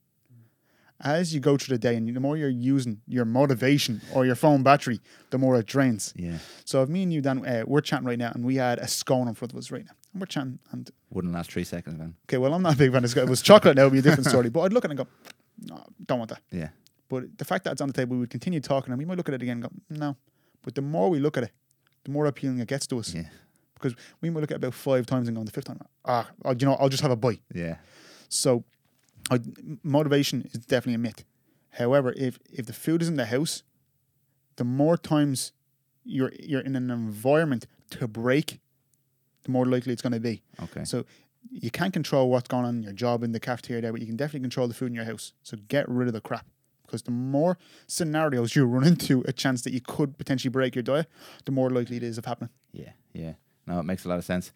As you go through the day, and the more you're using your motivation or your phone battery, the more it drains. yeah, So if me and you, Dan, uh, we're chatting right now, and we had a scone in front of us right now, and we're chatting, and wouldn't last three seconds then. okay, well, I'm not a big fan of scone. If it was chocolate, that would be a different story. But I'd look at it and go, no, don't want that. Yeah, But the fact that it's on the table, we would continue talking, and we might look at it again and go, no. But the more we look at it, the more appealing it gets to us. yeah, Because we might look at about five times and go on the fifth time, ah, oh, you know, I'll just have a bite. yeah, So, I, motivation is definitely a myth. However, if if the food is in the house, the more times you're you're in an environment to break, the more likely it's going to be. okay, So you can't control what's going on in your job in the cafeteria there, but you can definitely control the food in your house. So get rid of the crap. Because the more scenarios you run into a chance that you could potentially break your diet, the more likely it is of happening. Yeah, yeah. No, it makes a lot of sense.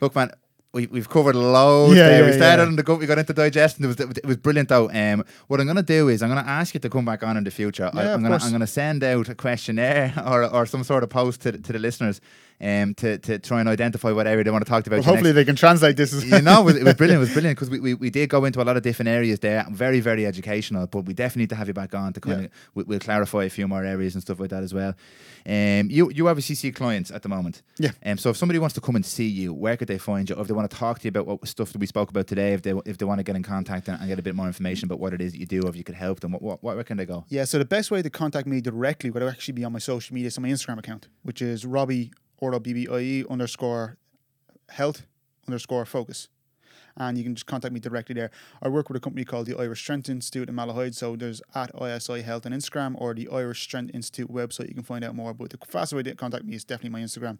Look, man, we, we've covered loads Yeah, there. we yeah, started yeah. on the gut, we got into digestion. It was it was brilliant though. Um, what I'm going to do is I'm going to ask you to come back on in the future. I, Yeah, I'm of going to course. I'm going to send out a questionnaire or, or some sort of post to, to the listeners. Um, to, to try and identify what area they want to talk about. Well, hopefully next. they can translate this. As you know, it was, it was brilliant. It was brilliant because we, we, we did go into a lot of different areas there. Very, very educational. But we definitely need to have you back on to kind Yeah. of we, we'll clarify a few more areas and stuff like that as well. Um, you you obviously see clients at the moment. Yeah. Um, so if somebody wants to come and see you, where could they find you? Or if they want to talk to you about what stuff that we spoke about today, if they if they want to get in contact and, and get a bit more information about what it is that you do, or if you could help them, what, what, where can they go? Yeah, so the best way to contact me directly would actually be on my social media, so my Instagram account, which is Robbie or BBIE underscore health underscore focus. And you can just contact me directly there. I work with a company called the Irish Strength Institute in Malahide. So there's at ISI Health on Instagram or the Irish Strength Institute website. You can find out more. But the fastest way to contact me is definitely my Instagram.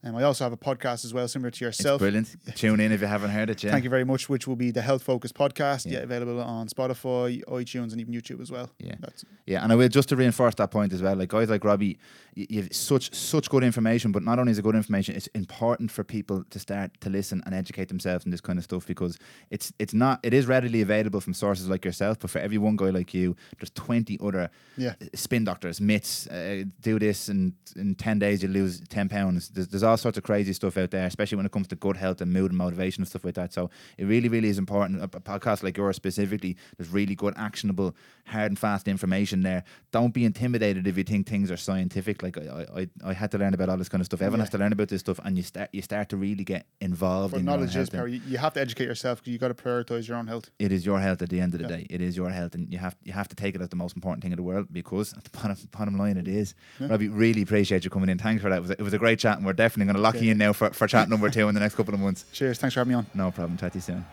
And I also have a podcast as well, similar to It's yourself. brilliant. Tune in if you haven't heard it. Yeah. Thank you very much, which will be the Health Focus podcast. Yeah. Yeah, available on Spotify, iTunes, and even YouTube as well. Yeah. That's, Yeah, and I will just to reinforce that point as well. Like guys like Robbie, y- you have such such good information, but not only is it good information, it's important for people to start to listen and educate themselves in this kind of stuff because it's it's not it is readily available from sources like yourself, but for every one guy like you, there's twenty other yeah. spin doctors, myths, uh, do this and in 10 days you lose 10 pounds. There's, there's all sorts of crazy stuff out there, especially when it comes to gut health and mood and motivation and stuff like that. So it really, really is important. A, a podcast like yours specifically, there's really good, actionable, hard and fast information there. Don't be intimidated if you think things are scientific. Like I, I, I had to learn about all this kind of stuff. Everyone Yeah. has to learn about this stuff and you start you start to really get involved in knowledge is power. You, you have to educate yourself because you got to prioritize your own health. it is your health at the end of the Yeah. day. It is your health, and you have you have to take it as the most important thing in the world because at the bottom, bottom line, it is. Yeah. Robbie, really appreciate you coming in. Thanks for that. It was a, it was a great chat, and we're definitely going to lock you in now for, for chat number two in the next couple of months. Cheers. Thanks for having me on. No problem. Chat to you soon.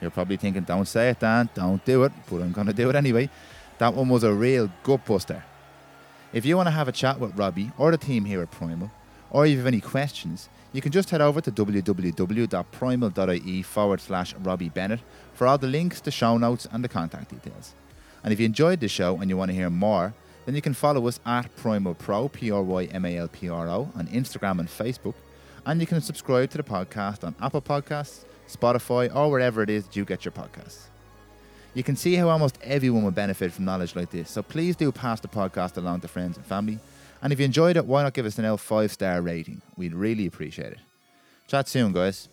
You're probably thinking, "Don't say it, Dan. Don't do it," but I'm going to do it anyway. That one was a real gut buster. If you want to have a chat with Robbie or the team here at Prymal, or if you have any questions, you can just head over to www.prymal.ie forward slash Robbie Bennett for all the links, the show notes, and the contact details. And if you enjoyed the show and you want to hear more, then you can follow us at Prymal Pro, P R Y M A L P R O, on Instagram and Facebook. And you can subscribe to the podcast on Apple Podcasts, Spotify, or wherever it is that you get your podcasts. You can see how almost everyone will benefit from knowledge like this, so please do pass the podcast along to friends and family. And if you enjoyed it, why not give us an L5 star rating? We'd really appreciate it. Chat soon, guys.